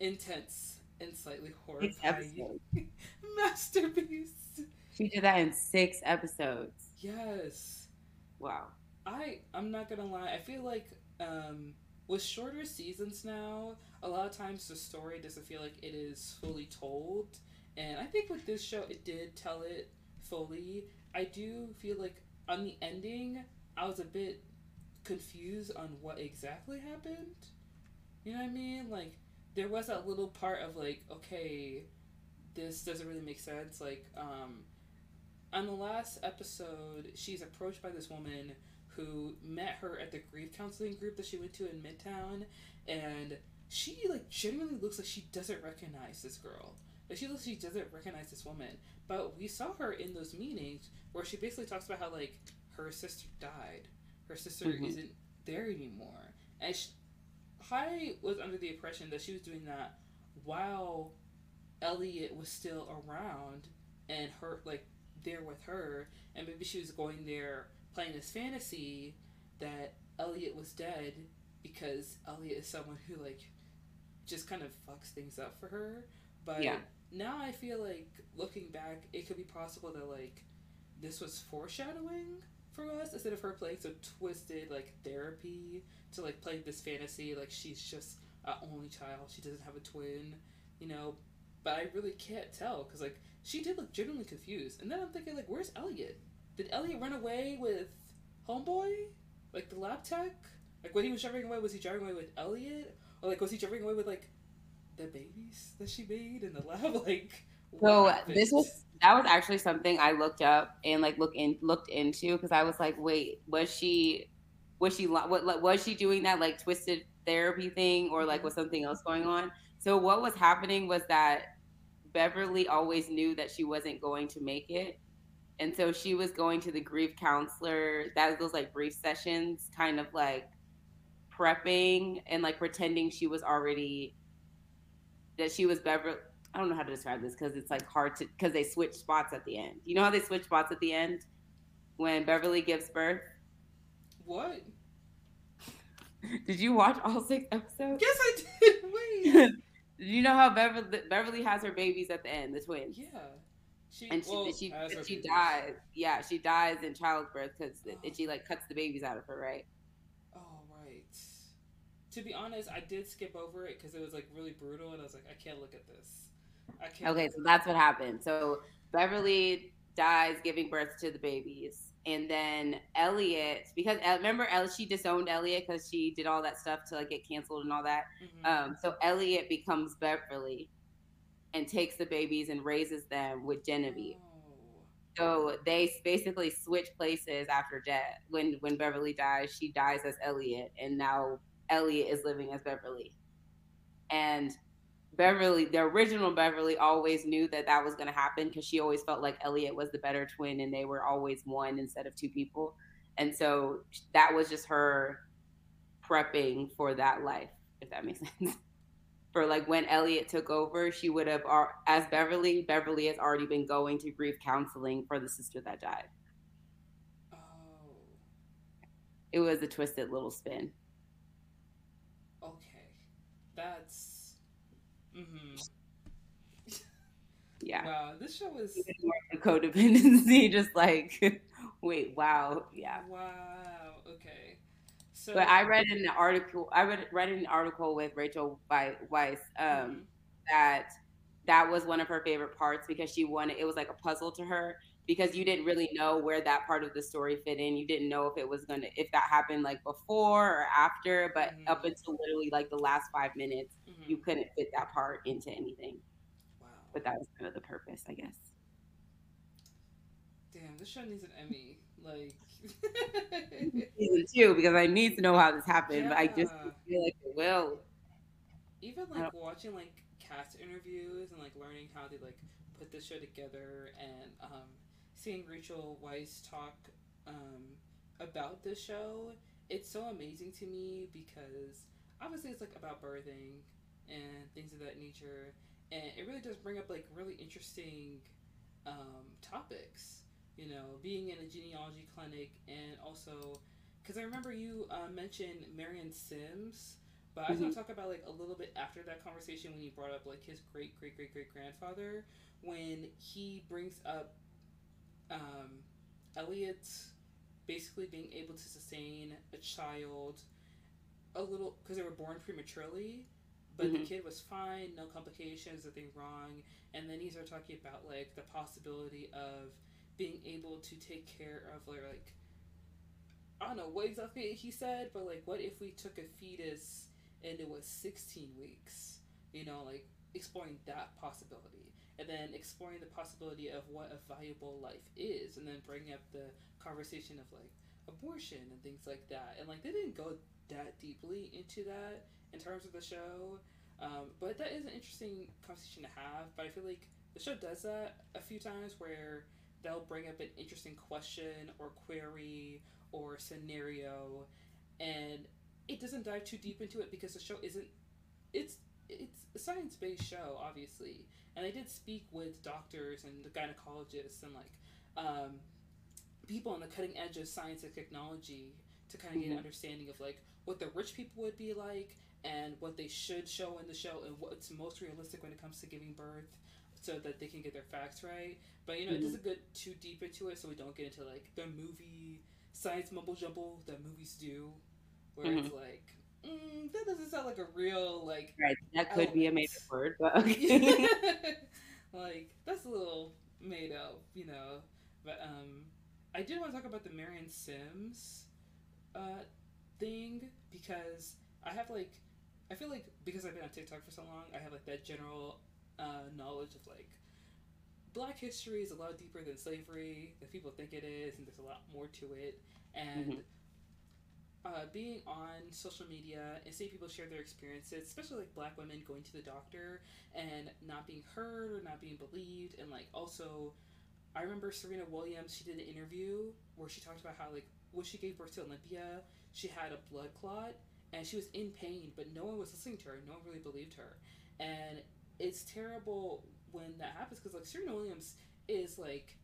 intense and slightly horrifying [LAUGHS] masterpiece. She did that in six episodes. Yes. Wow. I I'm not gonna lie. I feel like um, with shorter seasons now, a lot of times the story doesn't feel like it is fully told. And I think with this show, it did tell it fully. I do feel like on the ending, I was a bit confused on what exactly happened. You know what I mean? Like there was that little part of like, okay, this doesn't really make sense. Like, um, on the last episode, she's approached by this woman who met her at the grief counseling group that she went to in Midtown, and she like genuinely looks like she doesn't recognize this girl. Like she looks like she doesn't recognize this woman. But we saw her in those meetings where she basically talks about how like her sister died, her sister mm-hmm. isn't there anymore, and she, I was under the impression that she was doing that while Elliot was still around and her like there with her, and maybe she was going there playing this fantasy that Elliot was dead because Elliot is someone who like just kind of fucks things up for her. But yeah. now I feel like looking back, it could be possible that like this was foreshadowing for us instead of her playing so twisted like therapy to like play this fantasy like she's just an only child she doesn't have a twin you know but i really can't tell because like she did look genuinely confused. And then i'm thinking like where's elliot? Did elliot run away with homeboy? Like the lab tech? Like when he was driving away was he driving away with elliot? Or like was he driving away with like the babies that she made in the lab? [LAUGHS] Like so this was that was actually something I looked up and like look in looked into because I was like, wait, was she was she what was she doing that like twisted therapy thing or like mm-hmm. was something else going on? So what was happening was that Beverly always knew that she wasn't going to make it. And so she was going to the grief counselor, that those like grief sessions, kind of like prepping and like pretending she was already that she was Beverly I don't know how to describe this because it's like hard to because they switch spots at the end. You know how they switch spots at the end when Beverly gives birth? What? did you watch all six episodes? Yes, I did. Wait. [LAUGHS] you know how Beverly Beverly has her babies at the end, the twins? Yeah. She, and she well, she, she dies. Yeah, she dies in childbirth because oh. and she like cuts the babies out of her, right? Oh right. To be honest, I did skip over it because it was like really brutal, and I was like, I can't look at this. Okay, so that's what happened. So Beverly dies giving birth to the babies. And then Elliot, because uh, remember, she disowned Elliot because she did all that stuff to like get canceled and all that. Mm-hmm. Um, so Elliot becomes Beverly and takes the babies and raises them with Genevieve. Oh. So they basically switch places after death. When when Beverly dies, she dies as Elliot, and now Elliot is living as Beverly. And Beverly, the original Beverly, always knew that that was going to happen because she always felt like Elliot was the better twin and they were always one instead of two people. And so that was just her prepping for that life, if that makes [LAUGHS] sense. for like when Elliot took over, she would have, as Beverly, Beverly has already been going to grief counseling for the sister that died. Oh. It was a twisted little spin. Okay. That's Mm-hmm. Yeah. Wow, this show is codependency. [LAUGHS] Just like, [LAUGHS] wait, wow, yeah. Wow. Okay. So, but I read an article. I read read an article with Rachel Weisz um, mm-hmm. that that was one of her favorite parts because she wanted. It was like a puzzle to her because you didn't really know where that part of the story fit in. You didn't know if it was gonna if that happened like before or after, but mm-hmm. up until literally like the last five minutes, mm-hmm. you couldn't fit that part into anything. Wow. But that was kind of the purpose, I guess. Damn, this show needs an Emmy. Like season [LAUGHS] two, because I need to know how this happened, yeah. but I just feel like it will. Even like watching like cast interviews and like learning how they like put this show together and um seeing Rachel Weisz talk um, about this show, it's so amazing to me because obviously it's like about birthing and things of that nature, and it really does bring up like really interesting um, topics. You know, being in a gynecology clinic and also because I remember you uh, mentioned Marion Sims. But I mm-hmm. want to talk about like a little bit after that conversation when you brought up like his great great great great grandfather when he brings up um, Elliot basically being able to sustain a child a little because they were born prematurely but mm-hmm. the kid was fine no complications nothing wrong. And then he started talking about like the possibility of being able to take care of like i don't know what exactly he said but like what if we took a fetus and it was 16 weeks? You know like exploring that possibility and then exploring the possibility of what a viable life is and then bringing up the conversation of like abortion and things like that. And like they didn't go that deeply into that in terms of the show um, but that is an interesting conversation to have. But i feel like the show does that a few times where they'll bring up an interesting question or query or scenario and it doesn't dive too deep into it because the show isn't it's it's a science based show, obviously, and they did speak with doctors and the gynecologists and like um, people on the cutting edge of science and technology to kind of get an mm-hmm. understanding of like what the rich people would be like and what they should show in the show and what's most realistic when it comes to giving birth so that they can get their facts right. But you know, mm-hmm. it doesn't get too deep into it, so we don't get into like the movie science mumble jumble that movies do, where mm-hmm. it's like. Mm, that doesn't sound like a real like. Right, that could element. be a made up word, but [LAUGHS] okay. [LAUGHS] like that's a little made up, you know. But um, I did want to talk about the Marion Sims uh, thing because I have like I feel like because I've been on TikTok for so long, I have like that general uh, knowledge of like Black history is a lot deeper than slavery that people think it is, and there's a lot more to it. And mm-hmm. Uh, being on social media and seeing people share their experiences, especially like Black women going to the doctor and not being heard or not being believed, and like also I remember Serena Williams, she did an interview where she talked about how, like, when she gave birth to Olympia, she had a blood clot and she was in pain, but no one was listening to her. No one really believed her. And it's terrible when that happens because, like, Serena Williams is, like,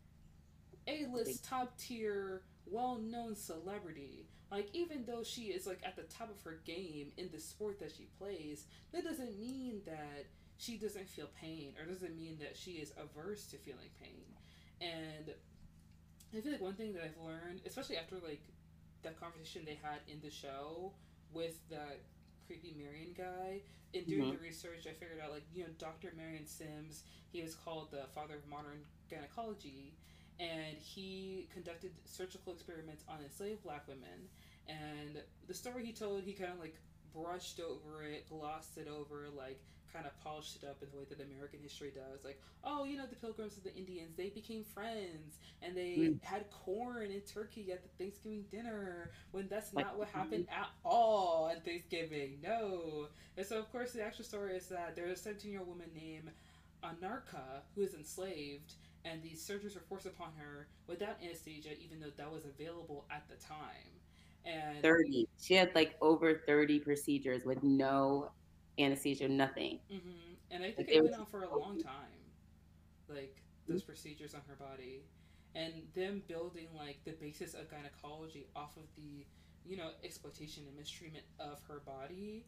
A list, top tier, well known celebrity. Like, even though she is, like, at the top of her game in the sport that she plays, that doesn't mean that she doesn't feel pain or doesn't mean that she is averse to feeling pain. And I feel like one thing that I've learned, especially after like that conversation they had in the show with that creepy Marion guy, in doing mm-hmm. the research, I figured out like you know Dr. Marion Sims, he was called the father of modern gynecology, and he conducted surgical experiments on enslaved black women. And the story he told, he kind of like brushed over it, glossed it over, like kind of polished it up in the way that American history does. Like, oh, you know, the Pilgrims and the Indians, they became friends and they mm. had corn and turkey at the Thanksgiving dinner when that's not what happened at all at Thanksgiving. No. And so, of course, the actual story is that there's a 17 year old woman named Anarcha who is enslaved. And these surgeries were forced upon her without anesthesia, even though that was available at the time. And 30. She had like over 30 procedures with no anesthesia, nothing. Mm-hmm. And I think like, it went on for a long time, like those mm-hmm. procedures on her body, and them building like the basis of gynecology off of the, you know, exploitation and mistreatment of her body,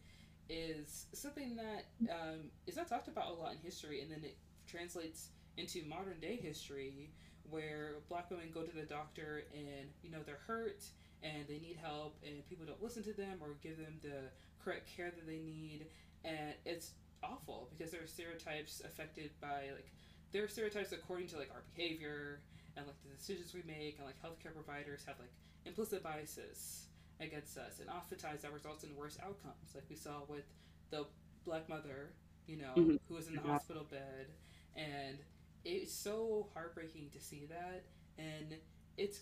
is something that um, is not talked about a lot in history, and then it translates into modern day history where black women go to the doctor and you know they're hurt and they need help and people don't listen to them or give them the correct care that they need and it's awful because there are stereotypes affected by like there are stereotypes according to like our behavior and like the decisions we make and like healthcare providers have like implicit biases against us and oftentimes that results in worse outcomes like we saw with the black mother you know mm-hmm. who was in the yeah. hospital bed and it's so heartbreaking to see that and it's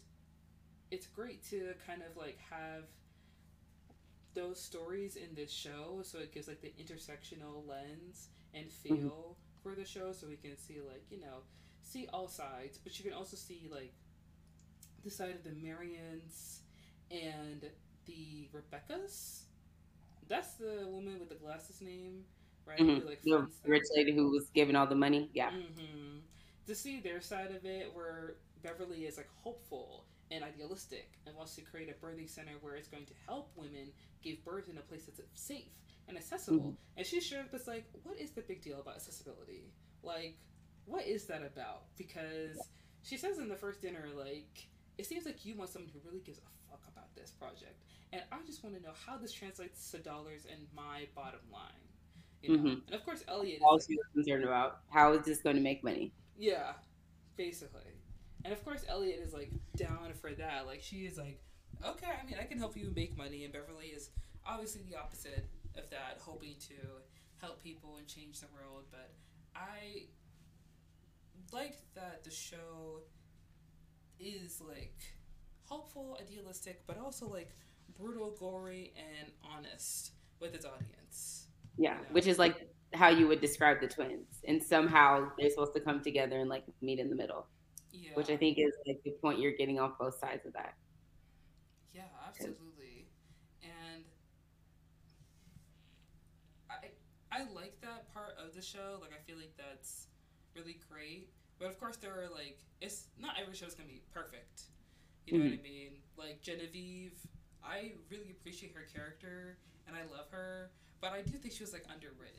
it's great to kind of like have those stories in this show so it gives like the intersectional lens and mm-hmm. feel mm-hmm. for the show so we can see like you know see all sides but you can also see like the side of the marions and the rebeccas that's the woman with the glasses name right mm-hmm. Like, the rich lady who was giving all the money yeah mm-hmm. to see their side of it where beverly is like hopeful and idealistic and wants to create a birthing center where it's going to help women give birth in a place that's safe and accessible. Mm-hmm. And she's sure it's like, what is the big deal about accessibility? Like, what is that about? Because she says in the first dinner, like, it seems like you want someone who really gives a fuck about this project. And I just want to know how this translates to dollars and my bottom line. You know? Mm-hmm. And of course, Elliot. All she's concerned about how is this going to make money? Yeah, basically. And of course, Elliot is like down for that. Like she is like, okay, I mean, I can help you make money. And Beverly is obviously the opposite of that, hoping to help people and change the world. But I like that the show is like hopeful, idealistic, but also like brutal, gory, and honest with its audience. Yeah, which is like how you would describe the twins. And somehow they're supposed to come together and like meet in the middle yeah. which I think is like the point you're getting off both sides of that. Yeah, absolutely. And I I like that part of the show. Like I feel like that's really great. But of course there are like it's not every show is gonna be perfect. You know mm-hmm. what I mean? Like Genevieve, I really appreciate her character and I love her, but I do think she was like underwritten.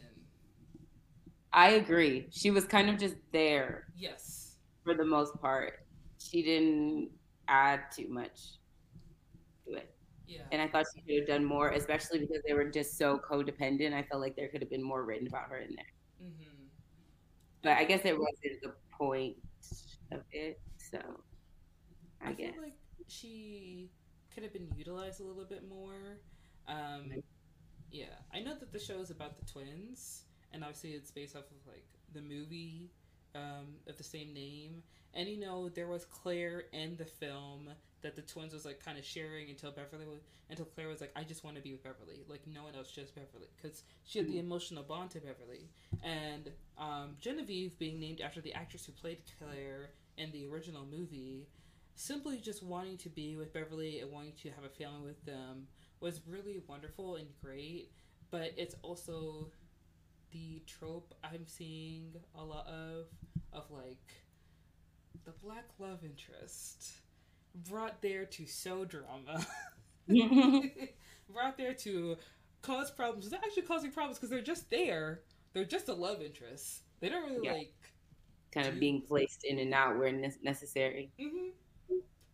I agree. She was kind of just there. Yes for the most part. She didn't add too much. To it. Yeah. And I thought she could have done more, especially because they were just so codependent. I felt like there could have been more written about her in there. Mm-hmm. But I guess it wasn't the point of it. So I, I guess. feel like she could have been utilized a little bit more. Um, yeah, I know that the show is about the twins, and obviously it's based off of like the movie um, of the same name. And you know, there was Claire in the film that the twins was like kind of sharing until Beverly was, until Claire was like, I just want to be with Beverly, like no one else, just Beverly, because she had the emotional bond to Beverly. And um, Genevieve being named after the actress who played Claire in the original movie, simply just wanting to be with Beverly and wanting to have a family with them was really wonderful and great. But it's also the trope I'm seeing a lot of of like the black love interest brought there to sow drama, [LAUGHS] [LAUGHS] brought there to cause problems. They're actually causing problems because they're just there. They're just a love interest. They don't really Yeah. like kind of do- being placed in and out where ne- necessary. hmm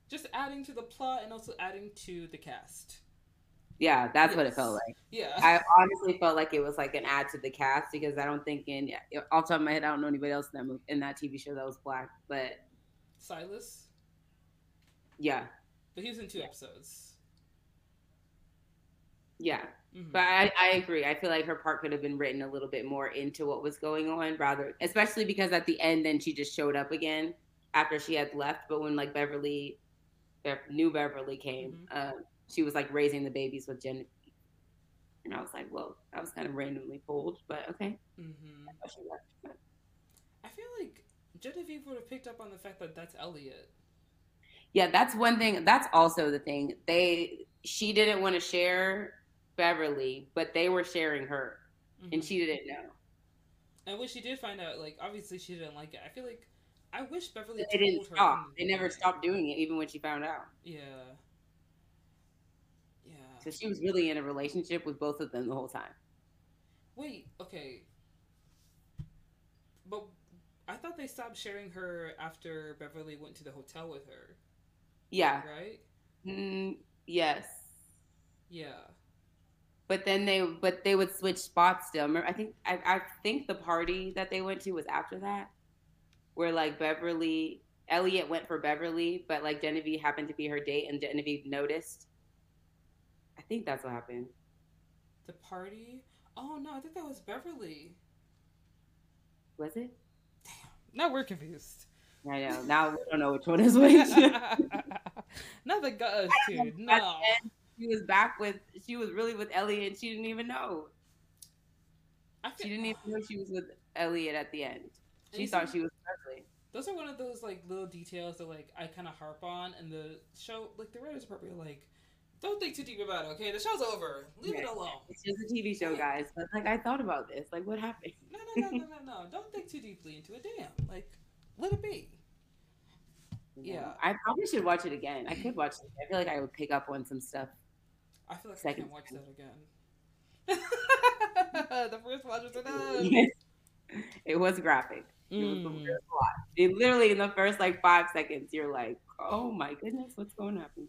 just adding to the plot and also adding to the cast. Yeah, that's what it felt like. Yeah. I honestly felt like it was like an add to the cast because I don't think in off the top of my head I don't know anybody else in that movie, in that TV show that was black. But Silas, yeah, but he was in two Yeah. episodes. yeah. Mhm. But I, I agree. I feel like her part could have been written a little bit more into what was going on, rather, especially because at the end, then she just showed up again after she had left. But when like Beverly, Bev, new Beverly came, um, she was like raising the babies with Genevieve, and I was like, well, I was kind of randomly pulled, but okay. Mhm. Left. But- I feel like Genevieve would have picked up on the fact that that's Elliot. Yeah, that's one thing. That's also the thing. They she didn't want to share Beverly, but they were sharing her, and Mhm. she didn't know. And when she did find out, like obviously she didn't like it. I feel like I wish Beverly They didn't her stop. the They never stopped doing it, even when she found out. Yeah. So she was really in a relationship with both of them the whole time. Wait. Okay. But I thought they stopped sharing her after Beverly went to the hotel with her, Yeah. right? Mm, yes. Yeah. But then they, but they would switch spots still. Remember, I think, I, I think the party that they went to was after that, where like Beverly, Elliot went for Beverly, but like Genevieve happened to be her date, and Genevieve noticed. I think that's what happened. The party. Oh no, I think that was Beverly. Was it? Now we're confused. I know. Now we don't know which one is which. [LAUGHS] Not the guys, dude. No. she was back with. She was really with Elliot, and she didn't even know. I She didn't even know she was with Elliot at the end. She thought she was Beverly. those are one of those like little details that like I kind of harp on, and the show like the writers probably like, don't think too deep about it. Okay, the show's over. Leave it alone. It's just a TV show, guys. But like, I thought about this. Like, what happened? [LAUGHS] No, no, no, no, [LAUGHS] no, no. Don't think too deeply into it. Damn, like let it be. Yeah. I probably should watch it again. I could watch it. I feel like I would pick up on some stuff. I feel like I Second can't watch time. that again. [LAUGHS] the first watch was enough. it was graphic. It was, a, Mm. it was a lot. It literally in the first like five seconds, you're like, "Oh my goodness, what's going to happen?"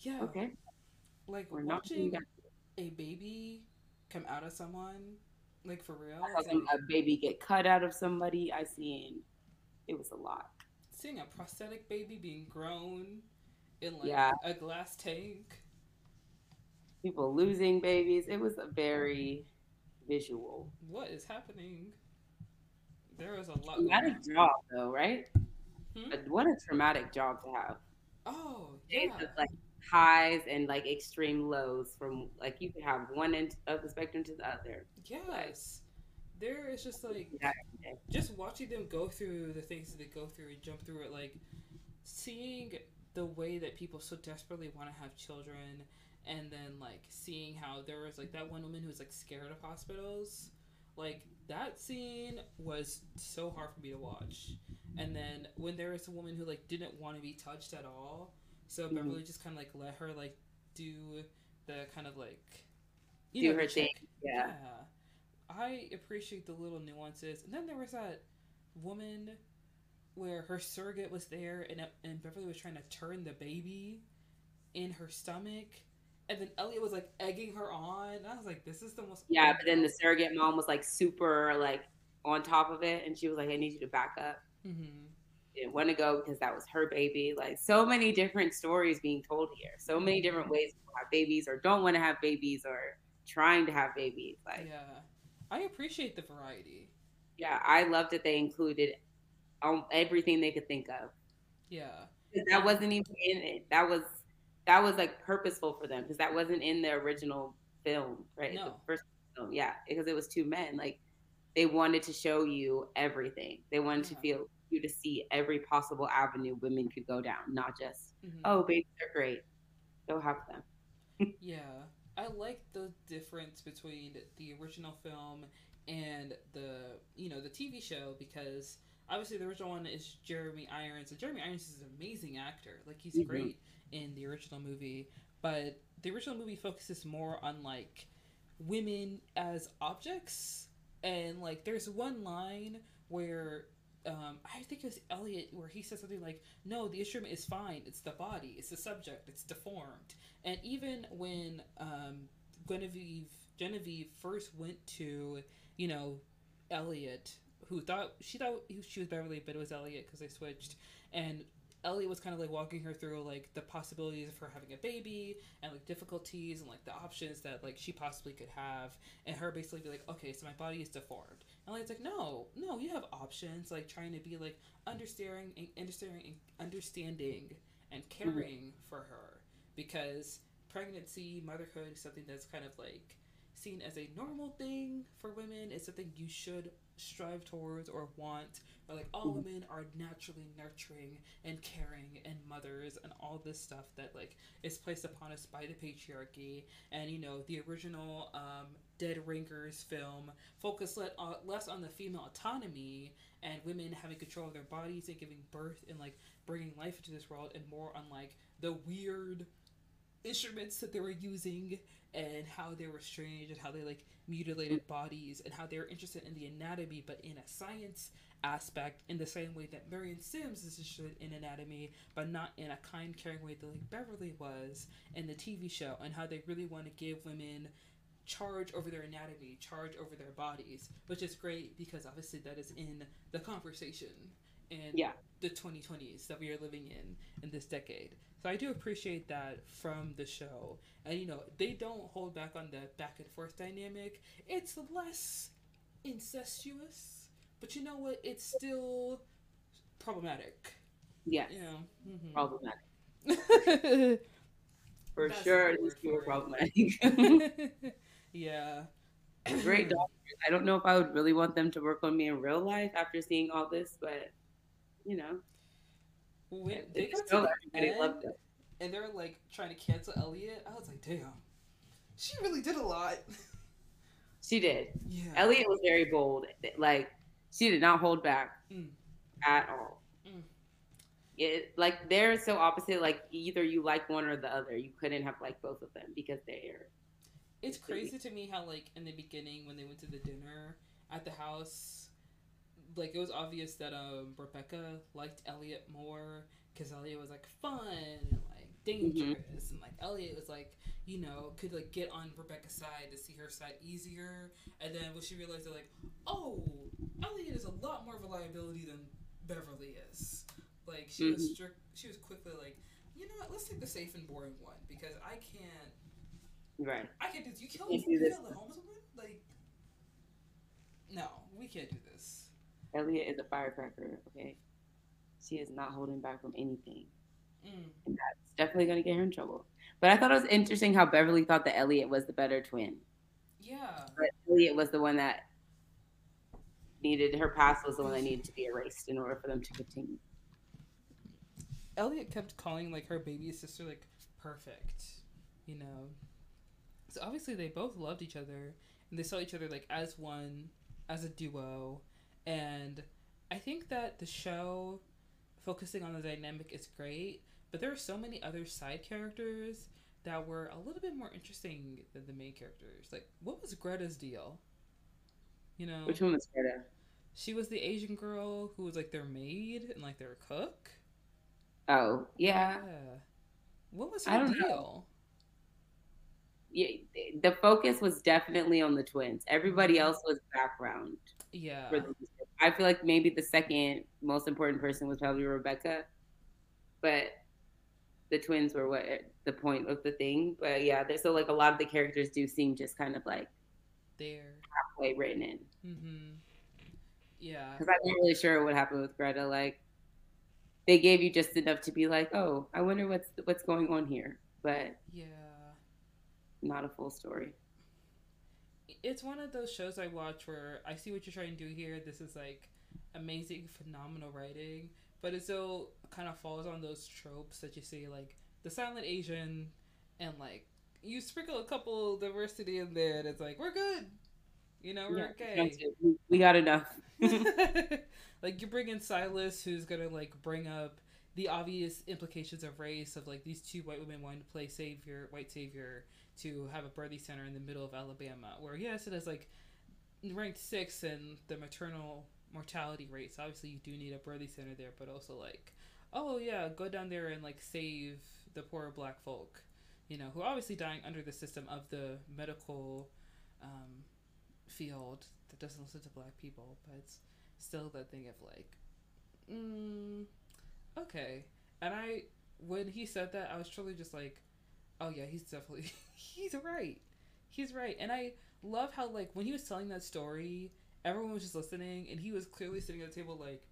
Yeah. Okay, Like we're watching a baby come out of someone, like for real. I saw it's some, like a baby get cut out of somebody. I seen. It was a lot. seeing a prosthetic baby being grown in like Yeah. a glass tank. People losing babies. It was a very visual. What is happening? There is a lot. going Traumatic on. job, though, right? Hmm? What a traumatic job to have. Oh yeah. of like highs and like extreme lows from like you could have one end of the spectrum to the other. Yes. There is just like just watching them go through the things that they go through and jump through it, like seeing the way that people so desperately want to have children, and then like seeing how there was like that one woman who was like scared of hospitals, like that scene was so hard for me to watch. And then when there was a woman who like didn't want to be touched at all, so Mhm. Beverly just kind of like let her like do the kind of like Do know, her thing. Yeah. Yeah. I appreciate the little nuances. And then there was that woman where her surrogate was there and, and Beverly was trying to turn the baby in her stomach, and then Elliot was like egging her on. And I was like, this is the most. Yeah, but then the surrogate mom was like super like on top of it, and she was like, "I need you to back up." Mm-hmm. Didn't want to go because that was her baby. Like so many different stories being told here. So many different ways to have babies, or don't want to have babies, or trying to have babies. Like yeah, I appreciate the variety. Yeah, I loved that they included um, everything they could think of. Yeah, that wasn't even in it. That was that was like purposeful for them because that wasn't in the original film, right? No. The first film, yeah, because it was two men. Like they wanted to show you everything. They wanted yeah. to feel you to see every possible avenue women could go down, not just mm-hmm. oh, babies are great, go have them. [LAUGHS] yeah, I like the difference between the original film and the you know the TV show because obviously the original one is Jeremy Irons and Jeremy Irons is an amazing actor like he's mm-hmm. great in the original movie but the original movie focuses more on like women as objects and like there's one line where um, I think it was Elliot where he says something like, "No, the instrument is fine. It's the body. It's the subject. It's deformed." And even when um, Genevieve Genevieve first went to you know Elliot, who thought she thought she was Beverly, but it was Elliot because they switched, and Elliot was kind of like walking her through like the possibilities of her having a baby and like difficulties and like the options that like she possibly could have, and her basically be like, okay, so my body is deformed. And Elliot's like, no, no, you have options. Like trying to be like understanding, understanding, understanding, and caring mm-hmm. for her because pregnancy, motherhood is something that's kind of like seen as a normal thing for women. It's something you should strive towards or want or like all women are naturally nurturing and caring and mothers and all this stuff that like is placed upon us by the patriarchy. And you know the original um, dead ringers film focused let, uh, less on the female autonomy and women having control of their bodies and giving birth and like bringing life into this world and more on like the weird instruments that they were using and how they were strange and how they like mutilated bodies and how they were interested in the anatomy but in a science aspect in the same way that Marion Sims is interested in anatomy but not in a kind caring way that like Beverly was in the TV show and how they really want to give women charge over their anatomy charge over their bodies which is great because obviously that is in the conversation in yeah. the 2020s that we are living in in this decade. So I do appreciate that from the show. And you know, they don't hold back on the back and forth dynamic. It's less incestuous, but you know what? It's still problematic. Yes. Know, mm-hmm. problematic. [LAUGHS] for That's sure, it's still problematic. [LAUGHS] yeah. Great [CLEARS THROAT] doctors. I don't know if I would really want them to work on me in real life after seeing all this, but you know. When they got to the end, and they were like trying to cancel Elliot, I was like, damn, she really did a lot. She did. Yeah. Elliot was very bold. Like she did not hold back mm. at all. Mm. It like they're so opposite. Like either you like one or the other. You couldn't have like both of them because they're. It's crazy to me how like in the beginning when they went to the dinner at the house like it was obvious that um Rebecca liked Elliot more because Elliot was like fun and like dangerous. Mm-hmm. and like Elliot was like you know could like get on Rebecca's side to see her side easier. And then when she realized that like oh Elliot is a lot more of a liability than Beverly is. Like she mm-hmm. was strict she was quickly like you know what let's take the safe and boring one because I can't right. I can't do this. You killed you killed the homeless woman? Like no we can't do this Elliot is a firecracker, okay? She is not holding back from anything. Mm. And that's definitely going to get her in trouble. But I thought it was interesting how Beverly thought that Elliot was the better twin. Yeah. But Elliot was the one that needed, her past was the one that needed to be erased in order for them to continue. Elliot kept calling like her baby sister like perfect, you know. So obviously they both loved each other and they saw each other like as one, as a duo, and I think that the show focusing on the dynamic is great, but there are so many other side characters that were a little bit more interesting than the main characters. Like, what was Greta's deal? You know, which one was Greta? She was the Asian girl who was like their maid and like their cook. Oh yeah. Yeah. What was her deal? Know. Yeah, the focus was definitely on the twins. Everybody mm-hmm. else was background. Yeah. I feel like maybe the second most important person was probably Rebecca, but the twins were what the point of the thing. But yeah, there's so like a lot of the characters do seem just kind of like there halfway written in. Mm-hmm. Yeah, because I'm not really sure what happened with Greta. Like, they gave you just enough to be like, oh, I wonder what's what's going on here, but yeah, not a full story. It's one of those shows I watch where I see what you're trying to do here. This is like amazing, phenomenal writing, but it still kind of falls on those tropes that you see, like the silent Asian, and like you sprinkle a couple diversity in there, and it's like we're good. You know, we're yeah, okay. We got enough. [LAUGHS] like you bring in Silas, who's gonna like bring up the obvious implications of race of like these two white women wanting to play savior, white savior, to have a birthing center in the middle of Alabama, where yes, it is like ranked six in the maternal mortality rates. Obviously, you do need a birthing center there, but also like, oh yeah, go down there and like save the poor black folk, you know, who are obviously dying under the system of the medical um, field that doesn't listen to black people, but it's still that thing of like, mm, okay. And I, when he said that, I was truly just like, oh yeah, he's definitely, [LAUGHS] he's right. He's right. And I love how, like, when he was telling that story, everyone was just listening, and he was clearly sitting at the table, like,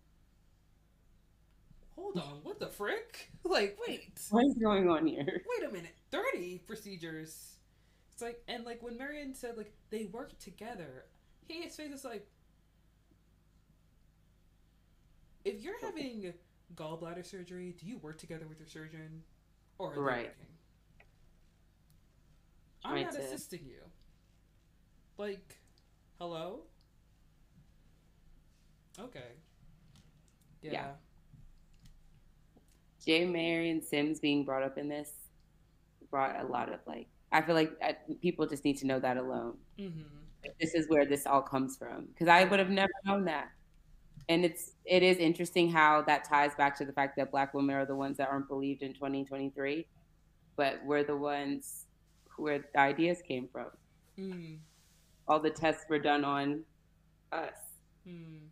hold on, what the frick? [LAUGHS] Like, wait. What is going on here? Wait a minute. 30 procedures it's like, and like when Marion said like they work together, he his face is like, if you're having gallbladder surgery, do you work together with your surgeon, or are right? I'm not assisting you. Like, hello. Okay. Yeah. yeah. J. and Sims being brought up in this brought a lot of like I feel like uh, people just need to know that alone. Mm-hmm. This is where this all comes from because I would have never known that. And it's it is interesting how that ties back to the fact that black women are the ones that aren't believed in 2023, but we're the ones where the ideas came from. Mm. All the tests were done on us. Mm.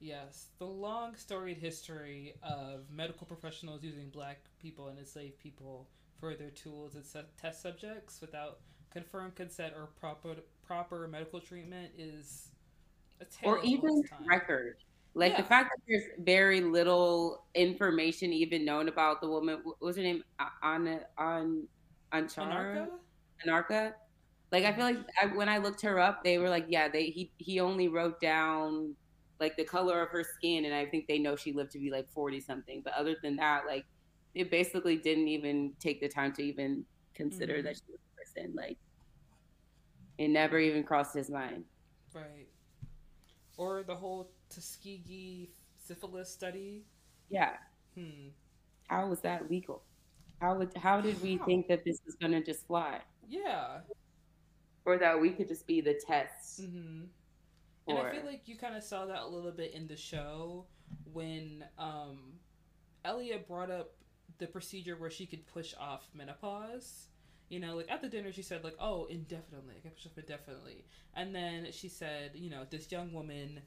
Yes, the long storied history of medical professionals using black people and enslaved people for their tools and su- test subjects without confirmed consent or proper proper medical treatment is or even record. Like yeah. the fact that there's very little information even known about the woman. What was her name? Anna on Anchara Anarcha. Like I feel like I, when I looked her up, they were like, yeah, they he he only wrote down like the color of her skin, and I think they know she lived to be like forty something. But other than that, like it basically didn't even take the time to even consider mm-hmm. that she was a person. Like it never even crossed his mind. Right. Or the whole Tuskegee syphilis study. Yeah. Hmm. How was that legal? How would how did we how? think that this was gonna just fly? Yeah. Or that we could just be the test. Mm-hmm. And I feel like you kind of saw that a little bit in the show when um, Elliot brought up the procedure where she could push off menopause. You know, like at the dinner, she said like, "Oh, indefinitely. I can push off indefinitely." And then she said, you know, this young woman,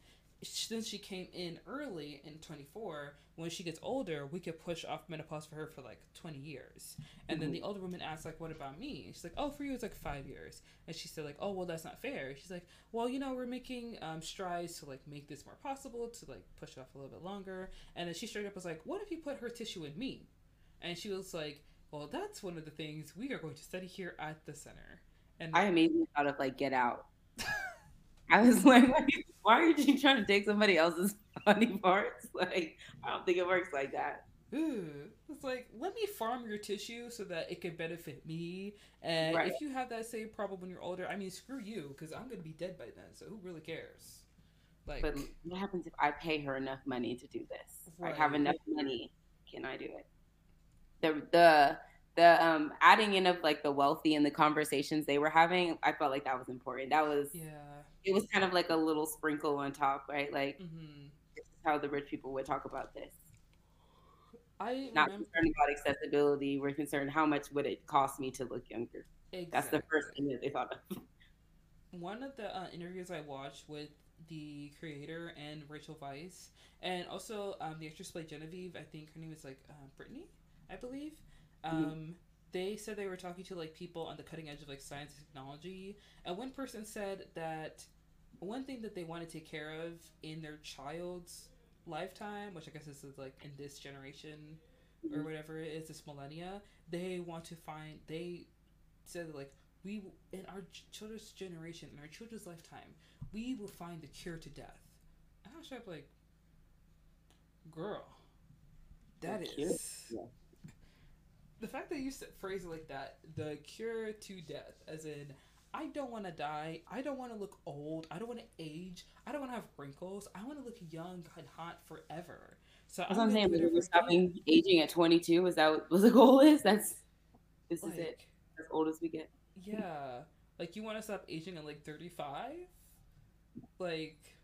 since she came in early in 24, when she gets older, we could push off menopause for her for like 20 years. And then the older woman asked like, "What about me?" She's like, "Oh, for you it's like five years." And she said like, "Oh, well, that's not fair." She's like, "Well, you know, we're making um, strides to like make this more possible to like push it off a little bit longer." And then she straight up was like, "What if you put her tissue in me?" And she was like, well, that's one of the things we are going to study here at the center. And I immediately thought of like Get Out. I was [LAUGHS] like, why are you trying to take somebody else's [LAUGHS] funny parts? [LAUGHS] Like, I don't think it works like that. Ooh, it's like let me farm your tissue so that it can benefit me. And right. if you have that same problem when you're older, I mean, screw you because I'm gonna be dead by then. So who really cares? Like, but what happens if I pay her enough money to do this? Right. I have enough money. Can I do it? the the the um adding in of like the wealthy and the conversations they were having i felt like that was important that was yeah it was kind of like a little sprinkle on top right like mm-hmm. this is how the rich people would talk about this I not remember concerned about accessibility. We're concerned how much would it cost me to look younger. exactly. That's the first thing that they thought of. [LAUGHS] one of the uh, interviews I watched with the creator and Rachel Weisz, and also um, the actress played Genevieve. I think her name is like uh, Brittany, I believe. Um, Mm-hmm. They said they were talking to like people on the cutting edge of like science and technology, and one person said that one thing that they want to take care of in their child's lifetime, which I guess this is like in this generation or Mhm. whatever it is, this millennia, they want to find. They said that, like we in our children's generation, in our children's lifetime, we will find the cure to death. And I was like, girl, that is? Yeah. The fact that you phrase it like that, the cure to death, as in. I don't want to die. I don't want to look old. I don't want to age. I don't want to have wrinkles. I want to look young and hot forever. So That's I'm saying. gonna We're whatever I can. stopping aging at 22. Is that what, the goal is? That's this is it. As old as we get. Yeah. Like you want to stop aging at like 35? Like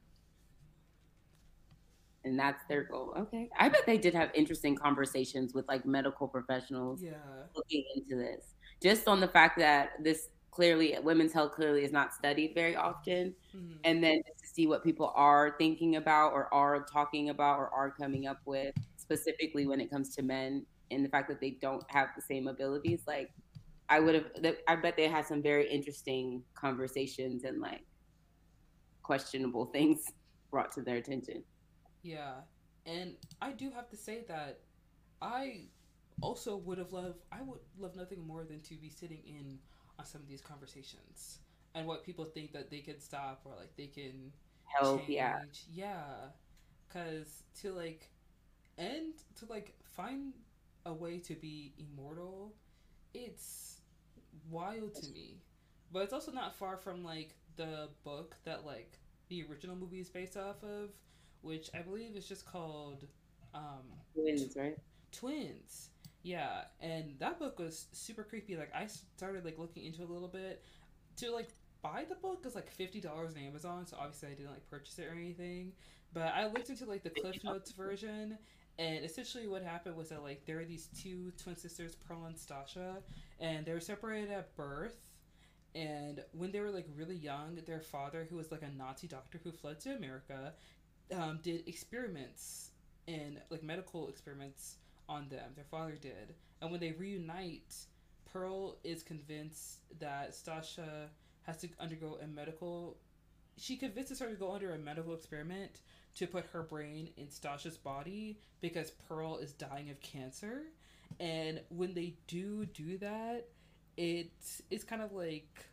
and that's their goal. Okay. I bet they did have interesting conversations with like medical professionals yeah. looking into this. Just on the fact that this clearly women's health clearly is not studied very often Mhm. and then just to see what people are thinking about or are talking about or are coming up with specifically when it comes to men and the fact that they don't have the same abilities like I would have I bet they had some very interesting conversations and like questionable [LAUGHS] things brought to their attention. Yeah. And I do have to say that I also would have loved I would love nothing more than to be sitting in on some of these conversations and what people think that they can stop or like they can Help, yeah. change. Yeah. Cause to like end to like find a way to be immortal, it's wild to me. But it's also not far from like the book that like the original movie is based off of, which I believe is just called um Twins, right? Twins. Yeah, and that book was super creepy. Like I started like looking into it a little bit. To like buy the book is like fifty dollars on Amazon, so obviously I didn't like purchase it or anything. But I looked into like the Cliff Notes version, and essentially what happened was that like there are these two twin sisters, Pearl and Stasha, and they were separated at birth. And when they were like really young, their father, who was like a Nazi doctor who fled to America, um, did experiments and like medical experiments on them. Their father did. And when they reunite, Pearl is convinced that Stasha has to undergo a medical. She convinces her to go under a medical experiment to put her brain in Stasha's body because Pearl is dying of cancer. And when they do do that, it it's kind of like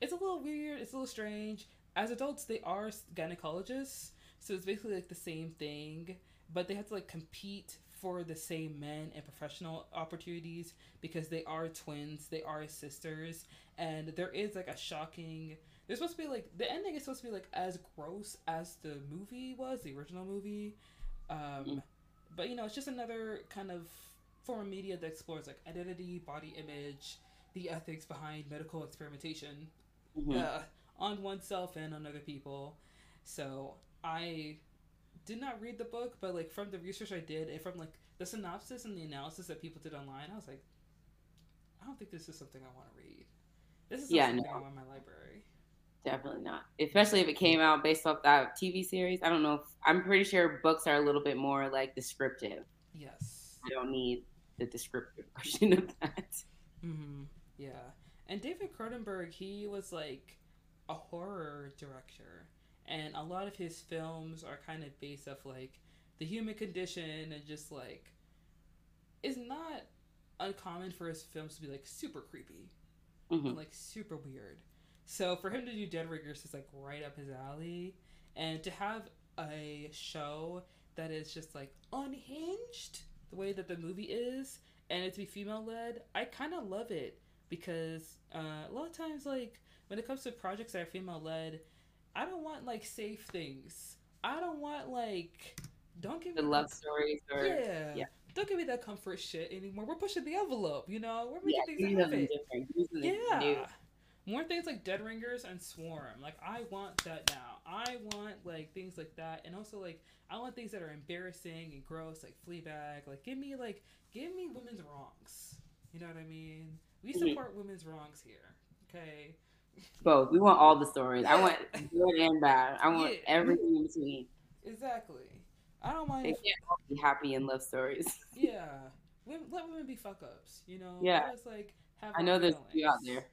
it's a little weird. It's a little strange. As adults, they are gynecologists, so it's basically like the same thing, but they have to like compete for the same men and professional opportunities because they are twins, they are sisters, and there is like a shocking. There's supposed to be like the ending is supposed to be like as gross as the movie was, the original movie. Um, but you know, it's just another kind of form of media that explores like identity, body image, the ethics behind medical experimentation Mhm. uh, on oneself and on other people. So I did not read the book, but like from the research I did and from like the synopsis and the analysis that people did online, I was like, I don't think this is something I want to read. This is Yeah, something no. I want in my library. Definitely not. Especially if it came out based off that TV series. I don't know if I'm pretty sure books are a little bit more like descriptive. Yes. I don't need the descriptive [LAUGHS] version of that. hmm Yeah. And David Cronenberg, he was like a horror director. And a lot of his films are kind of based off like the human condition and just like it's not uncommon for his films to be like super creepy Mhm. and like super weird. So for him to do Dead Ringers is like right up his alley. And to have a show that is just like unhinged the way that the movie is and it to be female led, I kind of love it because uh, a lot of times, like when it comes to projects that are female led, I don't want like safe things. I don't want like don't give The me love that- stories or yeah. yeah. Don't give me that comfort shit anymore. We're pushing the envelope, you know. We're making do things happen. different. Yeah. new. more things like Dead Ringers and Swarm. Like I want that now. I want like things like that, and also like I want things that are embarrassing and gross, like Fleabag. Like give me like give me women's wrongs. You know what I mean? We support women's wrongs here. Okay. Both. We want all the stories. I want good and bad. I want Yeah. everything in between. Exactly. I don't mind. They can't all be happy and love stories. [LAUGHS] yeah. Women, let women be fuck ups. You know. Yeah. Us like have. I know there's a few out there.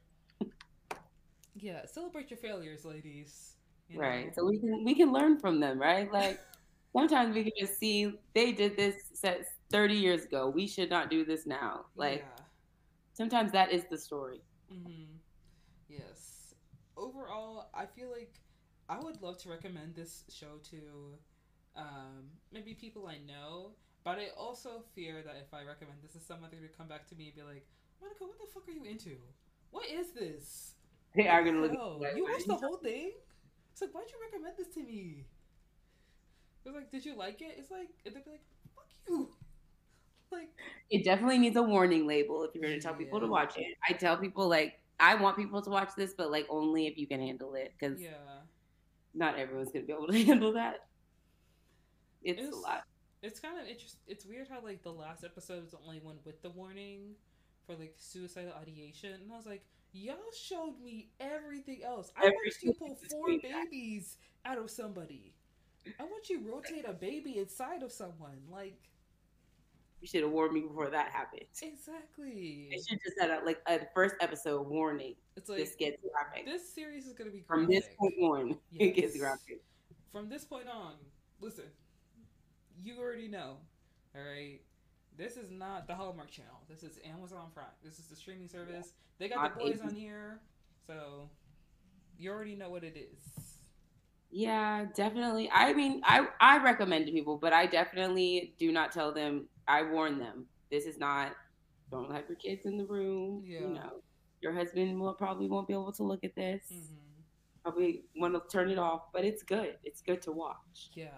Yeah. Celebrate your failures, ladies. you Right. know? So we can we can learn from them, right? Like [LAUGHS] sometimes we can just see they did this set 30 years ago. We should not do this now. Like Yeah. sometimes that is the story. Mm-hmm. Overall, I feel like I would love to recommend this show to um, maybe people I know, but I also fear that if I recommend this to someone, they're gonna come back to me and be like, "Manika, what the fuck are you into? What is this? They are gonna look at you watched the whole thing? It's like, why'd you recommend this to me? It's like, did you like it? It's like, and they'd be like, fuck you. [LAUGHS] Like, it definitely needs a warning label if you're going to tell people to watch it. I tell people like I want people to watch this, but like only if you can handle it because yeah. not everyone's to be able to [LAUGHS] handle that. It's, It's- a lot. It's kind of interesting. It's weird how like the last episode was the only one with the warning for like suicidal ideation, and I was like, y'all showed me everything else. I Every watched you pull four babies out of somebody. I want you rotate a baby inside of someone. Like You should have warned me before that happened. exactly. It should just had a, like a first episode warning. It's like this gets graphic. this series is gonna be From this point on, [LAUGHS] it gets graphic. From this point on, listen, you already know, all right. This is not the Hallmark Channel. This is Amazon Prime. This is the streaming service. They got the boys on here, so you already know what it is. Yeah, definitely. I mean, I I recommend to people, but I definitely do not tell them. I warn them. This is not. Don't have your kids in the room. Yeah. You know, your husband will probably won't be able to look at this. hmm Probably want to turn it off, but it's good. It's good to watch. Yeah.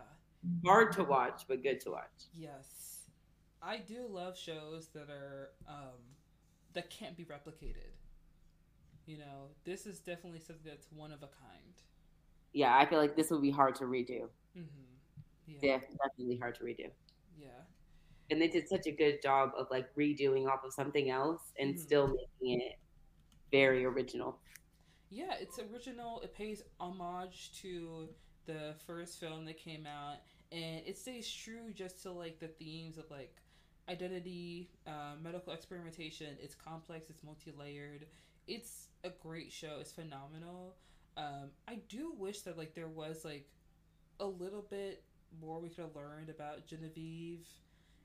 Hard to watch, but good to watch. Yes. I do love shows that are um, that can't be replicated. You know, this is definitely something that's one of a kind. Yeah, I feel like this would be hard to redo. Mm-hmm. Yeah. Yeah, definitely hard to redo. Yeah. And they did such a good job of like redoing off of something else and Mhm. still making it very original. Yeah, it's original. It pays homage to the first film that came out, and it stays true just to like the themes of like identity, uh, medical experimentation. It's complex. It's multi-layered. It's a great show. It's phenomenal. Um, I do wish that like there was like a little bit more we could have learned about Genevieve.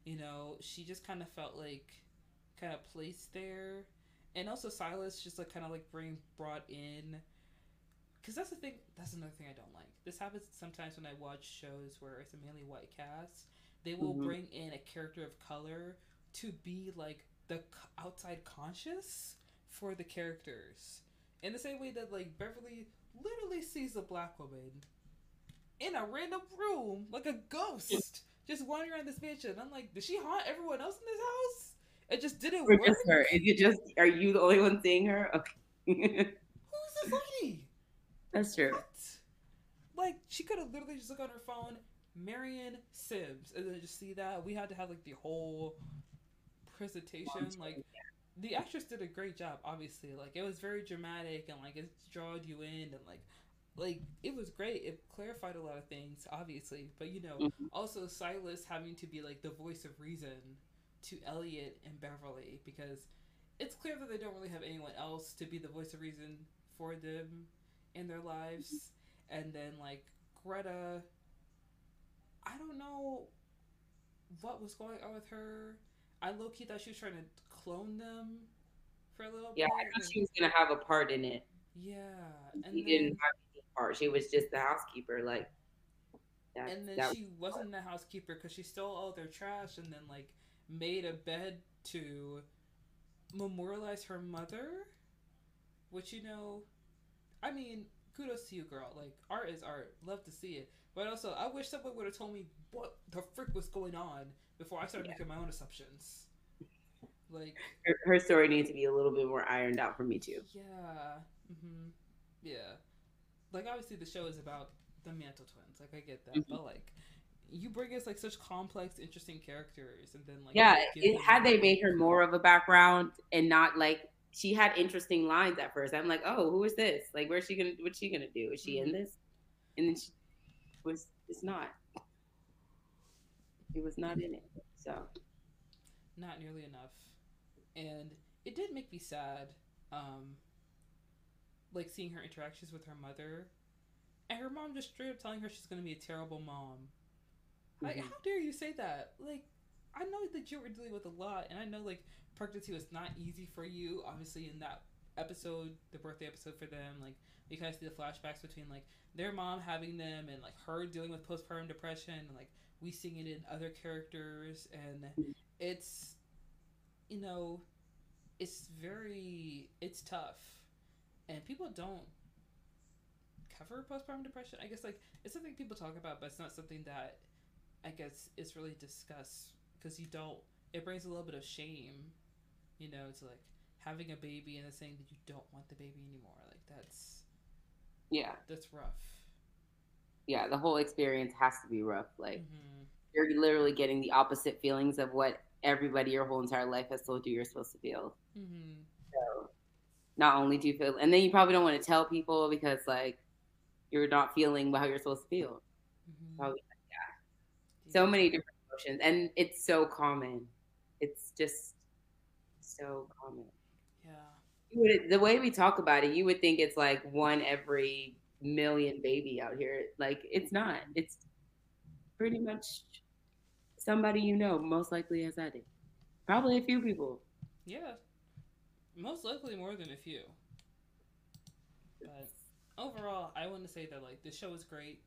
You know, she just kind of felt like kind of placed there and also Silas just like kind of like bring brought in because that's the thing that's another thing I don't like. This happens sometimes when I watch shows where it's a mainly white cast. They will Mhm. bring in a character of color to be like the outside conscious for the characters. In the same way that like Beverly literally sees a black woman in a random room like a ghost just wandering around this mansion. I'm like, did she haunt everyone else in this house? It just didn't Or work. just her. Is it just are you the only one seeing her? Okay. [LAUGHS] Who's this lady? That's true. What? Like she could have literally just looked on her phone, Marion Sims, and then just see that. We had to have like the whole presentation. Like the actress did a great job. Obviously, like it was very dramatic and like it drawed you in and like like it was great. It clarified a lot of things, obviously. But you know, Mhm. also Silas having to be like the voice of reason to Elliot and Beverly because it's clear that they don't really have anyone else to be the voice of reason for them in their lives. And then like Greta, I don't know what was going on with her. I low key thought she was trying to clone them for a little bit. Yeah. I thought she was gonna have a part in it. yeah, and She then didn't have part. She was just the housekeeper. Like that. and then she wasn't the housekeeper because she stole all their trash and then like made a bed to memorialize her mother which you know i mean kudos to you girl like art is art love to see it but also i wish someone would have told me what the frick was going on before i started Yeah. making my own assumptions like her, her story needs to be a little bit more ironed out for me too. yeah Mm-hmm. Yeah. Like obviously the show is about the Mantle twins. Like I get that, mm-hmm. but like you bring us like such complex, interesting characters, and then like yeah, it, had they made her more of a background and not like she had interesting lines at first. I'm like, oh, who is this? Like, where's she gonna? What's she gonna do? Is she mm-hmm. in this? And then she was. It's not. It was not in it. So. Not nearly enough, and it did make me sad. Um, like seeing her interactions with her mother, and her mom just straight up telling her she's gonna be a terrible mom. Mm-hmm. Like, how dare you say that? Like, I know that you were dealing with a lot, and I know like pregnancy was not easy for you. Obviously, in that episode, the birthday episode for them, like we kind of see the flashbacks between like their mom having them and like her dealing with postpartum depression, and like we seeing it in other characters, and it's you know, it's very it's tough, and people don't cover postpartum depression. I guess like it's something people talk about, but it's not something that I guess is really discussed because you don't. It brings a little bit of shame, you know, to like having a baby and then saying that you don't want the baby anymore. Like that's yeah, that's rough. Yeah, the whole experience has to be rough. Like mm-hmm. you're literally getting the opposite feelings of what everybody your whole entire life has told you you're supposed to feel. Mm-hmm. Not only do you feel, and then you probably don't want to tell people because like you're not feeling how you're supposed to feel. Mm-hmm. Probably so many different emotions and it's so common. It's just so common. Yeah. Would, the way we talk about it you would think it's like one every million baby out here. Like it's not. It's pretty much somebody you know most likely has had it probably a few people. Yeah most likely more than a few but overall i want to say that like the show was great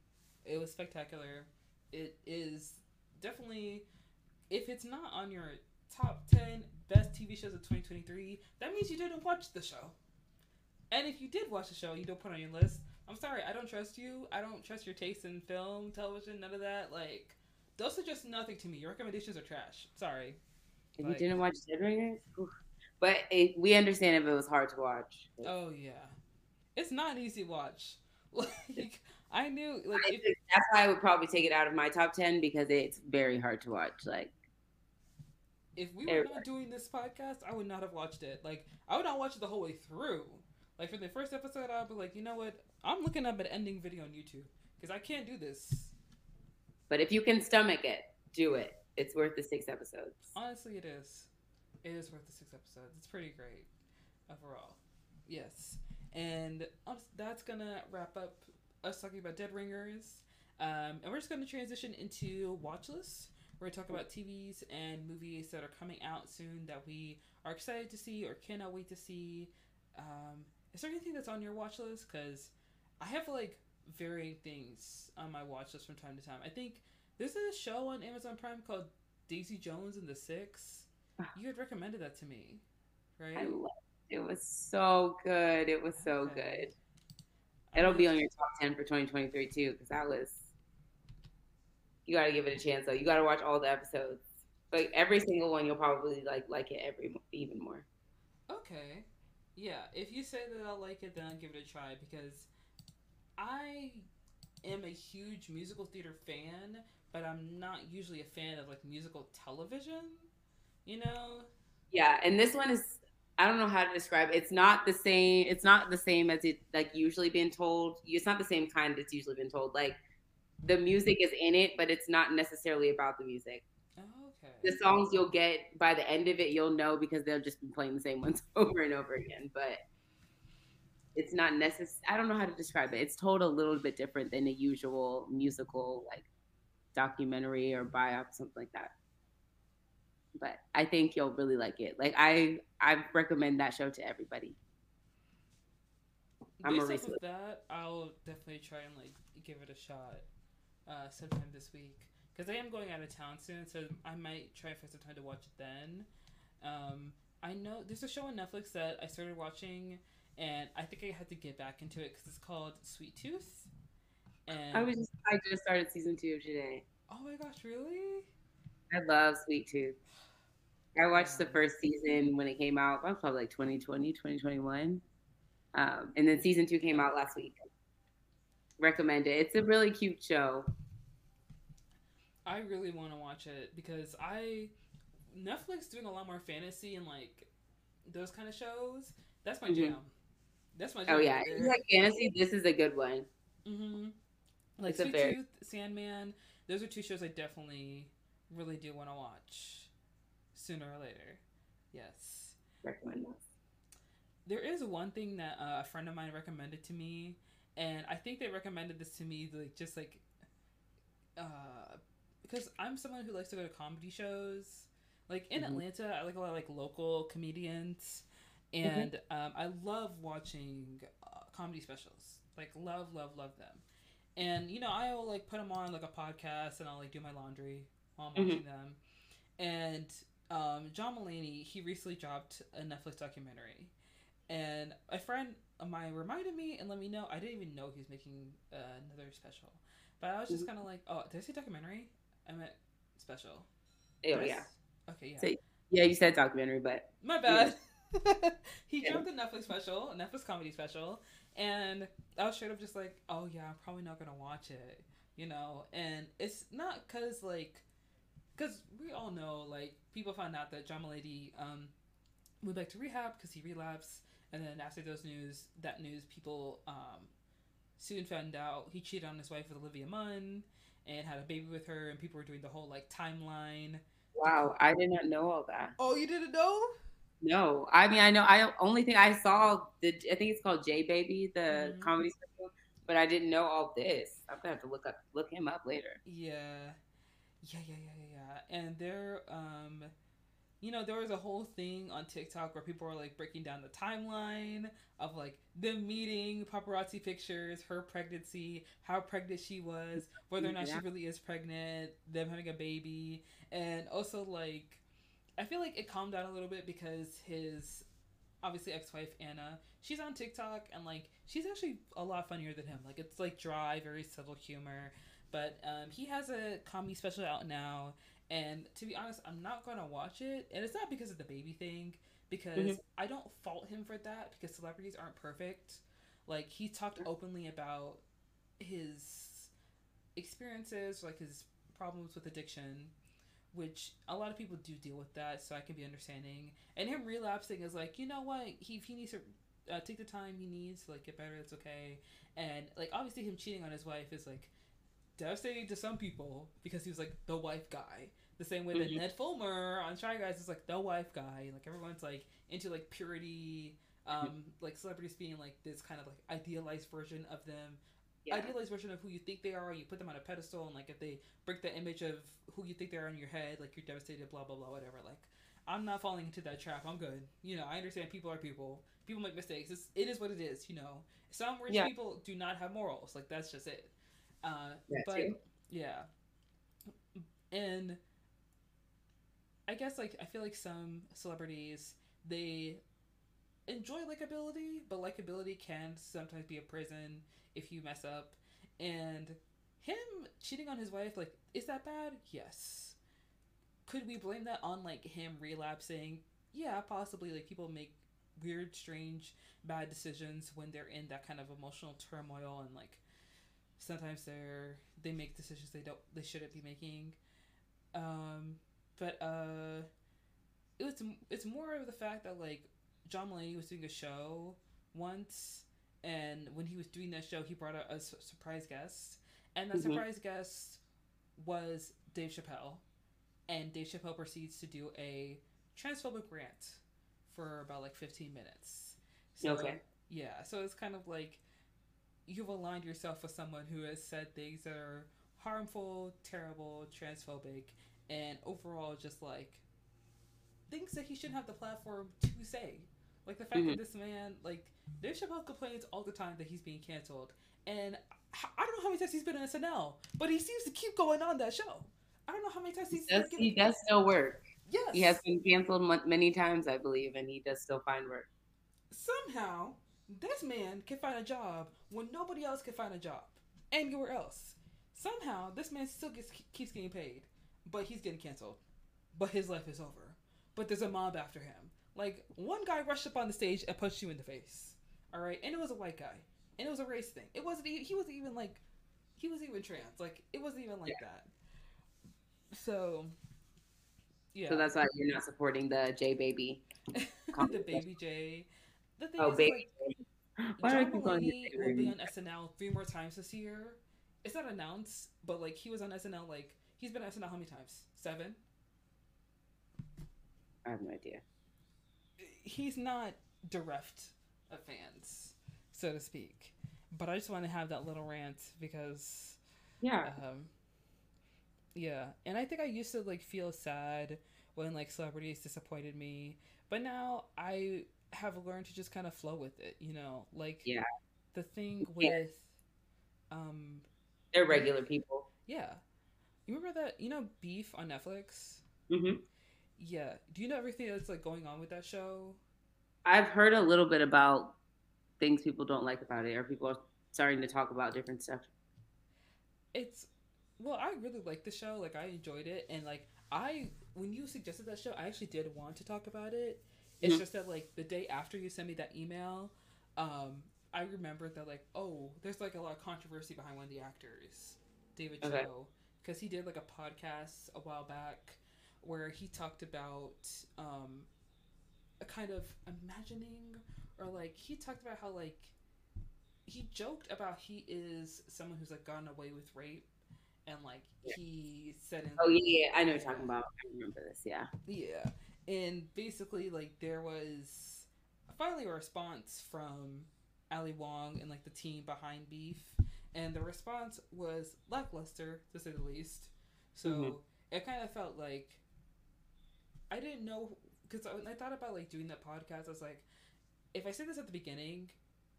it was spectacular it is definitely if it's not on your top 10 best TV shows of 2023, that means you didn't watch the show. And if you did watch the show, you don't put on your list. I'm sorry, I don't trust you. I don't trust your taste in film, television, none of that. Like, those are just nothing to me. Your recommendations are trash. Sorry. If like, you didn't watch Dead Ringers, but it, we understand if it was hard to watch. Oh yeah, it's not an easy watch. [LAUGHS] Like I knew like I, if, that's why I would probably take it out of my top ten because it's very hard to watch. Like if we were not doing this podcast, I would not have watched it. Like I would not watch it the whole way through. Like for the first episode, I'd be like, you know what? I'm looking up an ending video on YouTube because I can't do this. But if you can stomach it, do it. It's worth the six episodes. Honestly, it is. It is worth the six episodes. It's pretty great overall. Yes. And um, that's gonna wrap up us talking about Dead Ringers. Um, and we're just going to transition into watch lists. We're going to talk about TVs and movies that are coming out soon that we are excited to see or cannot wait to see. Um, is there anything that's on your watch list? Because I have like varying things on my watch list from time to time. I think there's a show on Amazon Prime called Daisy Jones and the Six. You had recommended that to me, right? I love it. it was so good. It was so okay. good. It'll be on your top ten for 2023 too, because that was. You got to give it a chance though. You got to watch all the episodes. Like every single one, you'll probably like like it every even more. Okay, yeah. If you say that I'll like it, then I'll give it a try because I am a huge musical theater fan, but I'm not usually a fan of like musical television. You know. Yeah, and this one is I don't know how to describe it. It's not the same. It's not the same as it like usually been told. It's not the same kind that's usually been told. Like the music is in it, but it's not necessarily about the music. okay. The songs you'll get by the end of it, you'll know because they'll just be playing the same ones [LAUGHS] over and over again. But it's not necessary. I don't know how to describe it. It's told a little bit different than a usual musical like documentary or biop, something like that but I think you'll really like it. Like I, I recommend that show to everybody. I'm Based off of that, I'll definitely try and like give it a shot uh, sometime this week because I am going out of town soon, so I might try for some time to watch it then. Um, I know there's a show on Netflix that I started watching, and I think I had to get back into it because it's called Sweet Tooth. And I was just, I just started season two today. Oh my gosh, really? I love Sweet Tooth. I watched the first season when it came out. That was probably like 2020, 2021. Um, and then season two came out last week. Recommend it. It's a really cute show. I really want to watch it because I Netflix doing a lot more fantasy and like those kind of shows. That's my mm-hmm. jam. That's my. Jam oh yeah, right like fantasy. This is a good one. Mm-hmm. Like Sweet. Tooth, Sandman. Those are two shows I definitely really do want to watch sooner or later. Yes. Recommend that. There is one thing that uh, a friend of mine recommended to me, and I think they recommended this to me like just like, uh, because I'm someone who likes to go to comedy shows. Like in mm-hmm. Atlanta, I like a lot of like local comedians, mm-hmm. and mm-hmm. um, I love watching uh, comedy specials. Like love, love, love them. And you know, I'll like put them on like a podcast, and I'll like do my laundry while I'm mm-hmm. watching them. And um, John Mulaney, he recently dropped a Netflix documentary, and a friend of mine reminded me and let me know. I didn't even know he was making uh, another special, but I was just mm-hmm. kind of like, "Oh, did I say documentary? I meant special." Oh yeah. Okay, yeah. So, yeah, you said documentary, but my bad. Yeah. [LAUGHS] he yeah. dropped a Netflix special, a Netflix comedy special, and I was straight up just like, "Oh yeah, I'm probably not gonna watch it," you know. And it's not because like, because we all know like people found out that John Mulaney um went back to rehab because he relapsed, and then after those news, that news, people um soon found out he cheated on his wife with Olivia Munn and had a baby with her, and people were doing the whole like timeline Wow, I did not know all that. Oh, you didn't know? No, I mean I know. I only thing I saw the I think it's called J Baby, the mm-hmm. comedy special, but I didn't know all this. I'm gonna have to look up look him up later. Yeah, yeah, yeah, yeah, yeah. yeah. And there, um, you know, there was a whole thing on TikTok where people were like breaking down the timeline of like them meeting, paparazzi pictures, her pregnancy, how pregnant she was, whether or not yeah. she really is pregnant, them having a baby, and also like I feel like it calmed down a little bit because his obviously ex-wife Anna, she's on TikTok and like she's actually a lot funnier than him. Like it's like dry, very subtle humor. But um, he has a comedy special out now and to be honest, I'm not gonna watch it. And it's not because of the baby thing, because mm-hmm. I don't fault him for that because celebrities aren't perfect. Like he talked openly about his experiences, like his problems with addiction, which a lot of people do deal with that, so I can be understanding. And him relapsing is like, you know what? He he needs to uh, take the time he needs to like get better. It's okay. And like obviously him cheating on his wife is like devastating to some people because he was like the wife guy. The same way that mm-hmm. Ned Fulmer on Try Guys is like the wife guy. Like everyone's like into like purity, um, mm-hmm. like celebrities being like this kind of like idealized version of them. Yeah. Idealized version of who you think they are, you put them on a pedestal, and like if they break the image of who you think they are in your head, like you're devastated, blah blah blah, whatever. Like I'm not falling into that trap. I'm good. You know, I understand people are people. People make mistakes. It's, it is what it is. You know, some rich yeah. people do not have morals. Like that's just it. Uh, but too. yeah, and I guess like I feel like some celebrities they enjoy likability, but likability can sometimes be a prison if you mess up. And him cheating on his wife, like, is that bad? Yes. Could we blame that on like him relapsing? Yeah, possibly. Like people make weird, strange, bad decisions when they're in that kind of emotional turmoil and like sometimes they're they make decisions they don't they shouldn't be making um but uh it was it's more of the fact that like john mulaney was doing a show once and when he was doing that show he brought out a surprise guest and that mm-hmm. surprise guest was dave chappelle and dave chappelle proceeds to do a transphobic rant for about like 15 minutes so okay. yeah so it's kind of like you've aligned yourself with someone who has said things that are harmful, terrible, transphobic, and overall just like things that he shouldn't have the platform to say. Like the fact mm-hmm. that this man, like, Dave Chappelle complains all the time that he's being canceled, and I don't know how many times he's been on SNL, but he seems to keep going on that show. I don't know how many times he's. He does, he does still work. Yes, he has been canceled many times, I believe, and he does still find work. Somehow, this man can find a job when nobody else can find a job anywhere else. Somehow, this man still gets keeps getting paid, but he's getting canceled. But his life is over. But there's a mob after him. Like one guy rushed up on the stage and punched you in the face. All right, and it was a white guy, and it was a race thing. It wasn't. He wasn't even like, he was even trans. Like it wasn't even like yeah. that. So, yeah. So that's why you're not supporting the J baby. [LAUGHS] the baby J. The thing oh, is, baby. Like, why John Mulaney will be on SNL three more times this year. It's not announced, but like he was on SNL. Like he's been on SNL how many times? Seven. I have no idea. He's not bereft of fans, so to speak. But I just want to have that little rant because, yeah, um, yeah, and I think I used to like feel sad when like celebrities disappointed me, but now I have learned to just kind of flow with it. You know, like yeah, the thing with, yeah. um, they're regular people. Yeah, you remember that? You know, Beef on Netflix. Mm-hmm. Yeah. Do you know everything that's like going on with that show? I've heard a little bit about things people don't like about it, or people are starting to talk about different stuff. It's well, I really like the show. Like I enjoyed it, and like I when you suggested that show, I actually did want to talk about it. It's mm-hmm. just that like the day after you send me that email, um, I remembered that like oh, there's like a lot of controversy behind one of the actors, David okay. Choe, because he did like a podcast a while back where he talked about um, a kind of imagining or like he talked about how like he joked about he is someone who's like gotten away with rape and like yeah. he said in, oh yeah, yeah i know you're talking about i remember this yeah yeah and basically like there was finally a response from ali wong and like the team behind beef and the response was lackluster to say the least so mm-hmm. it kind of felt like I didn't know because when I thought about like doing that podcast, I was like, if I say this at the beginning,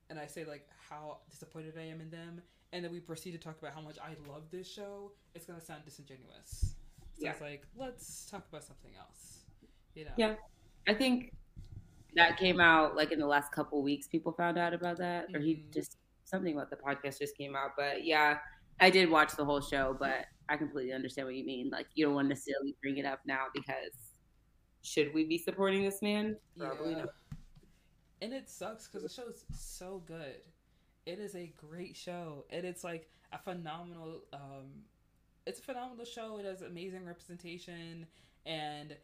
and I say like how disappointed I am in them, and then we proceed to talk about how much I love this show, it's gonna sound disingenuous. So yeah. it's like let's talk about something else. You know? Yeah, I think that came out like in the last couple weeks. People found out about that, mm-hmm. or he mm-hmm. just something about the podcast just came out. But yeah, I did watch the whole show, but I completely understand what you mean. Like you don't want to necessarily bring it up now because should we be supporting this man? Probably yeah. not. And it sucks because the show is so good. It is a great show, and it's like a phenomenal. Um, it's a phenomenal show. It has amazing representation, and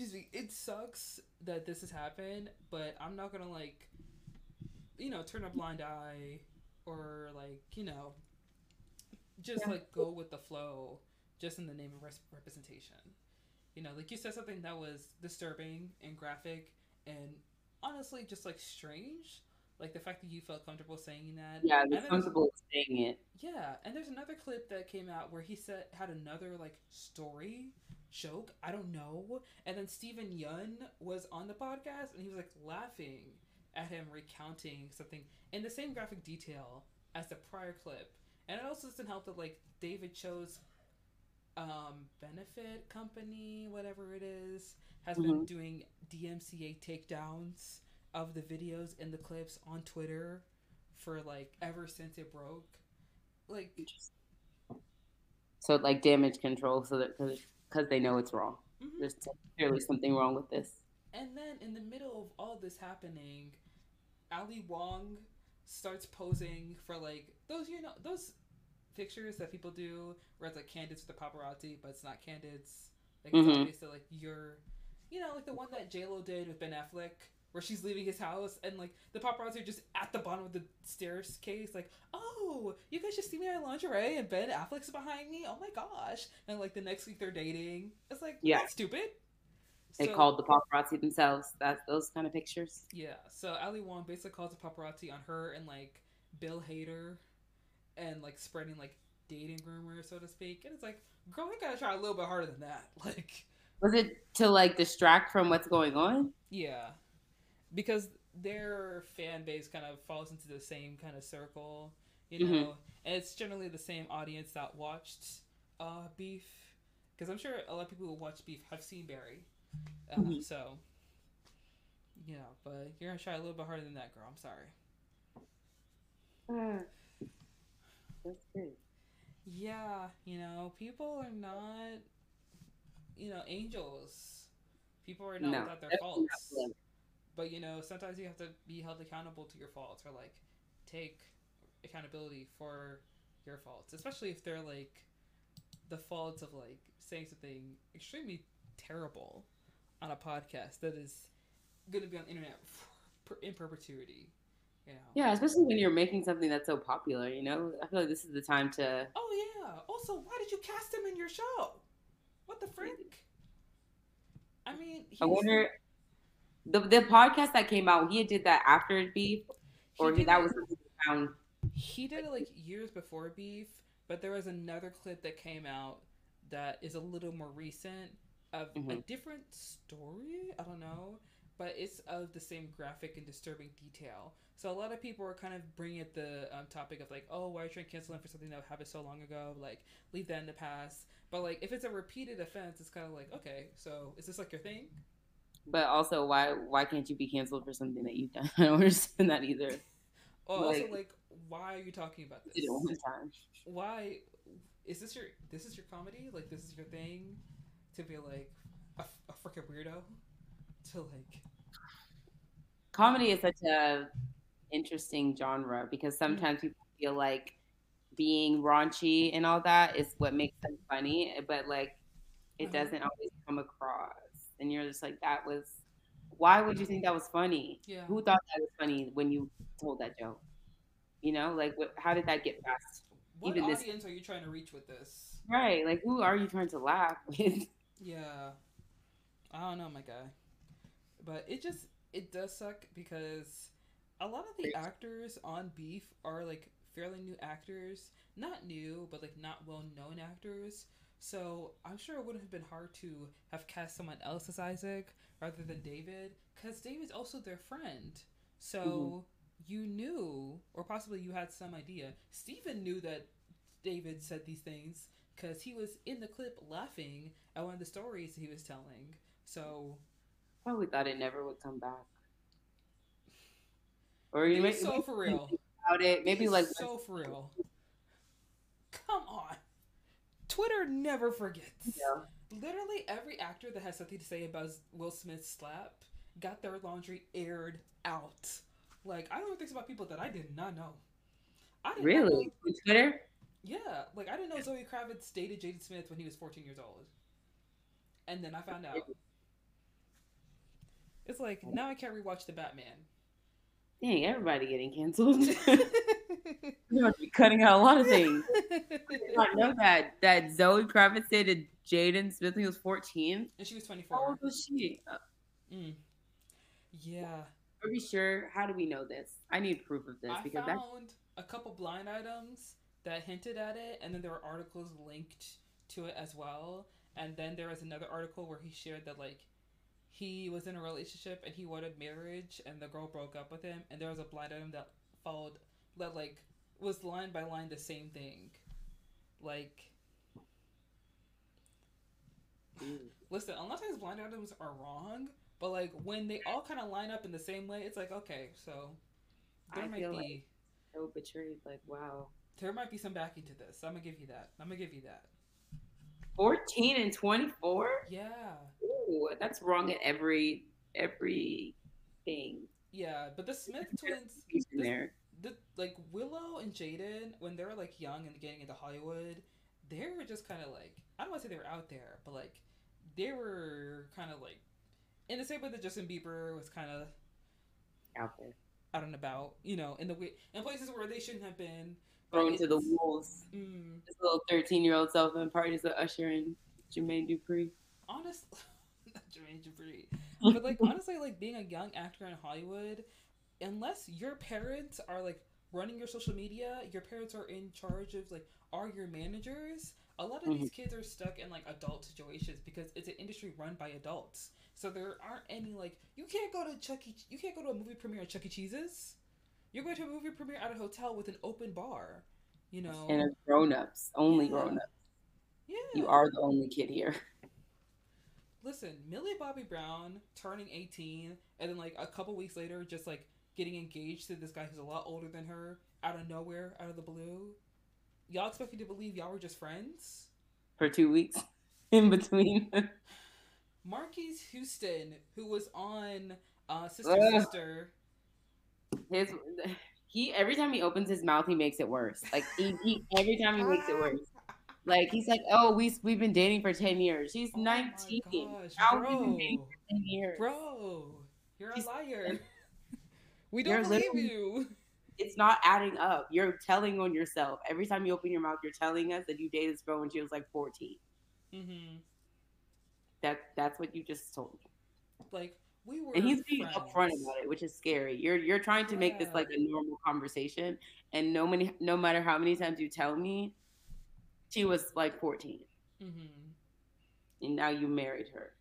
excuse me, it sucks that this has happened. But I'm not gonna like, you know, turn a blind eye or like you know, just yeah. like go with the flow, just in the name of representation you know, like you said something that was disturbing and graphic and honestly just like strange. Like the fact that you felt comfortable saying that. Yeah, I was comfortable saying it. Yeah, and there's another clip that came out where he said had another like story joke. I don't know. And then Steven Yeun was on the podcast and he was like laughing at him recounting something in the same graphic detail as the prior clip. And it also doesn't help that like David Choe's um, benefit company, whatever it is, has mm-hmm. been doing DMCA takedowns of the videos and the clips on Twitter for like ever since it broke. Like, so like damage control, so that because they know it's wrong. Mm-hmm. There's clearly something wrong with this. And then in the middle of all this happening, Ali Wong starts posing for like those you know those pictures that people do where it's like candids with the paparazzi, but it's not candids. Like mm-hmm. it's like you're, you know, like the one that J Lo did with Ben Affleck, where she's leaving his house and like the paparazzi are just at the bottom of the staircase, like, oh, you guys just see me in lingerie and Ben Affleck's behind me. Oh my gosh! And like the next week they're dating. It's like yeah, stupid. They so, called the paparazzi themselves. That's those kind of pictures. Yeah. So Ali Wong basically calls the paparazzi on her and like Bill Hader and like spreading like dating rumors, so to speak. And it's like, girl, we gotta try a little bit harder than that. [LAUGHS] Like, was it to like distract from what's going on? Yeah, because their fan base kind of falls into the same kind of circle, you know, mm-hmm. and it's generally the same audience that watched uh, Beef. Because I'm sure a lot of people who watch Beef have seen Barry, uh, mm-hmm. so you know. But you're gonna try a little bit harder than that, girl. I'm sorry. Uh. That's great. Yeah, you know, people are not, you know, angels. People are not no, without their faults. But you know, sometimes you have to be held accountable to your faults or like take accountability for your faults, especially if they're like the faults of like saying something extremely terrible on a podcast that is going to be on the internet for, in perpetuity. You know? Yeah, especially when you're making something that's so popular. You know, I feel like this is the time to. Oh yeah. Also, why did you cast him in your show? What the frick? I mean, I wonder the the podcast that came out. He did that after it beef, or he that was found. He did it like years before beef, but there was another clip that came out that is a little more recent of mm-hmm. a different story. I don't know, but it's of the same graphic and disturbing detail. So a lot of people are kind of bringing up the um, topic of like, oh, why are you trying to cancel him for something that happened so long ago? Like, leave that in the past. But like, if it's a repeated offense, it's kind of like, okay, so is this like your thing? But also, why why can't you be canceled for something that you've done? [LAUGHS] I don't understand that either. [LAUGHS] oh, like, also like, why are you talking about this? [LAUGHS] one time. Why is this your this is your comedy? Like, this is your thing to be like a, a freaking weirdo to like. Comedy is such a interesting genre because mm. sometimes mm-hmm. people feel like being raunchy and all that is what makes them funny, but like it uh-huh. doesn't always come across. And you're just like, that was, why would you think that was funny? Yeah. Who thought that was funny when you told that joke? You know, like what, how did that get past? What even audience this? are you trying to reach with this? Right. Like, who are you trying to laugh [LAUGHS] with? Yeah. I don't know, my guy. But it just, it does suck because a lot of the actors on Beef are like fairly new actors. Not new, but like not well known actors. So I'm sure it would have been hard to have cast someone else as Isaac rather than David, because David's also their friend. So mm-hmm. You knew, or possibly you had some idea. Steven knew that David said these things because he was in the clip laughing at one of the stories he was telling. So probably thought it never would come back. Or you make so for real about it. Maybe like so for real. Come on. Twitter never forgets. Yeah. Literally every actor that has something to say about Will Smith's slap got their laundry aired out. Like I know things about people that I did not know. I didn't really know, Twitter. Yeah, like I didn't know Zoe Kravitz dated Jaden Smith when he was 14 years old, and then I found out. It's like now I can't rewatch the Batman Dang, everybody getting canceled. [LAUGHS] [LAUGHS] you must be cutting out a lot of things. I know that that Zoe Kravitz dated Jaden Smith when he was 14. And she was 24. How old was she? Mm. Yeah. Are we sure? How do we know this? I need proof of this I because found a couple blind items that hinted at it, and then there were articles linked to it as well. And then there was another article where he shared that like he was in a relationship and he wanted marriage and the girl broke up with him and there was a blind item that followed that like was line by line the same thing like listen a lot of times blind items are wrong but like when they all kind of line up in the same way it's like okay so there I might be like so betrayed like wow. There might be some backing to this. I'm gonna give you that. I'm gonna give you that. 14 and 24 yeah. Ooh, that's wrong at every every thing. Yeah, but the Smith twins, there. The, like Willow and Jaden, when they were like young and getting into Hollywood, they were just kind of like I don't want to say they were out there, but like they were kind of like in the same way that Justin Bieber was kind of out there, out and about, you know, in the way in places where they shouldn't have been. Thrown to the wolves. Mm, this little thirteen-year-old self in parties with Usher and Jermaine Dupri. Honestly. [LAUGHS] Jermaine Dupri. But like [LAUGHS] honestly, like being a young actor in Hollywood, unless your parents are like running your social media, your parents are in charge of like are your managers. A lot of mm-hmm. these kids are stuck in like adult situations because it's an industry run by adults. So there aren't any like you can't go to Chuck E. You can't go to a movie premiere at Chuck E. Cheese's. You're going to a movie premiere at a hotel with an open bar. You know, and grown ups, only yeah. grown ups. Yeah, you are the only kid here listen, Millie Bobby Brown turning 18 and then like a couple weeks later just like getting engaged to this guy who's a lot older than her out of nowhere, out of the blue. Y'all expect me to believe y'all were just friends? For two weeks [LAUGHS] in between. Marques Houston, who was on Uh, sister, Ugh. sister. His he every time he opens his mouth, he makes it worse. Like he, he every time he makes it worse. Like he's like, oh, we we've been dating for ten years. She's oh nineteen. Gosh, How bro, been dating for ten years? Bro, you're a liar. [LAUGHS] we don't believe you. It's not adding up. You're telling on yourself every time you open your mouth. You're telling us that you dated this girl when she was like 14 mm-hmm. That that's what you just told me. Like we were, and he's being friends. upfront about it, which is scary. You're you're trying to yeah. make this like a normal conversation, and no many no matter how many times you tell me, she was like 14. Mm-hmm. And now you married her.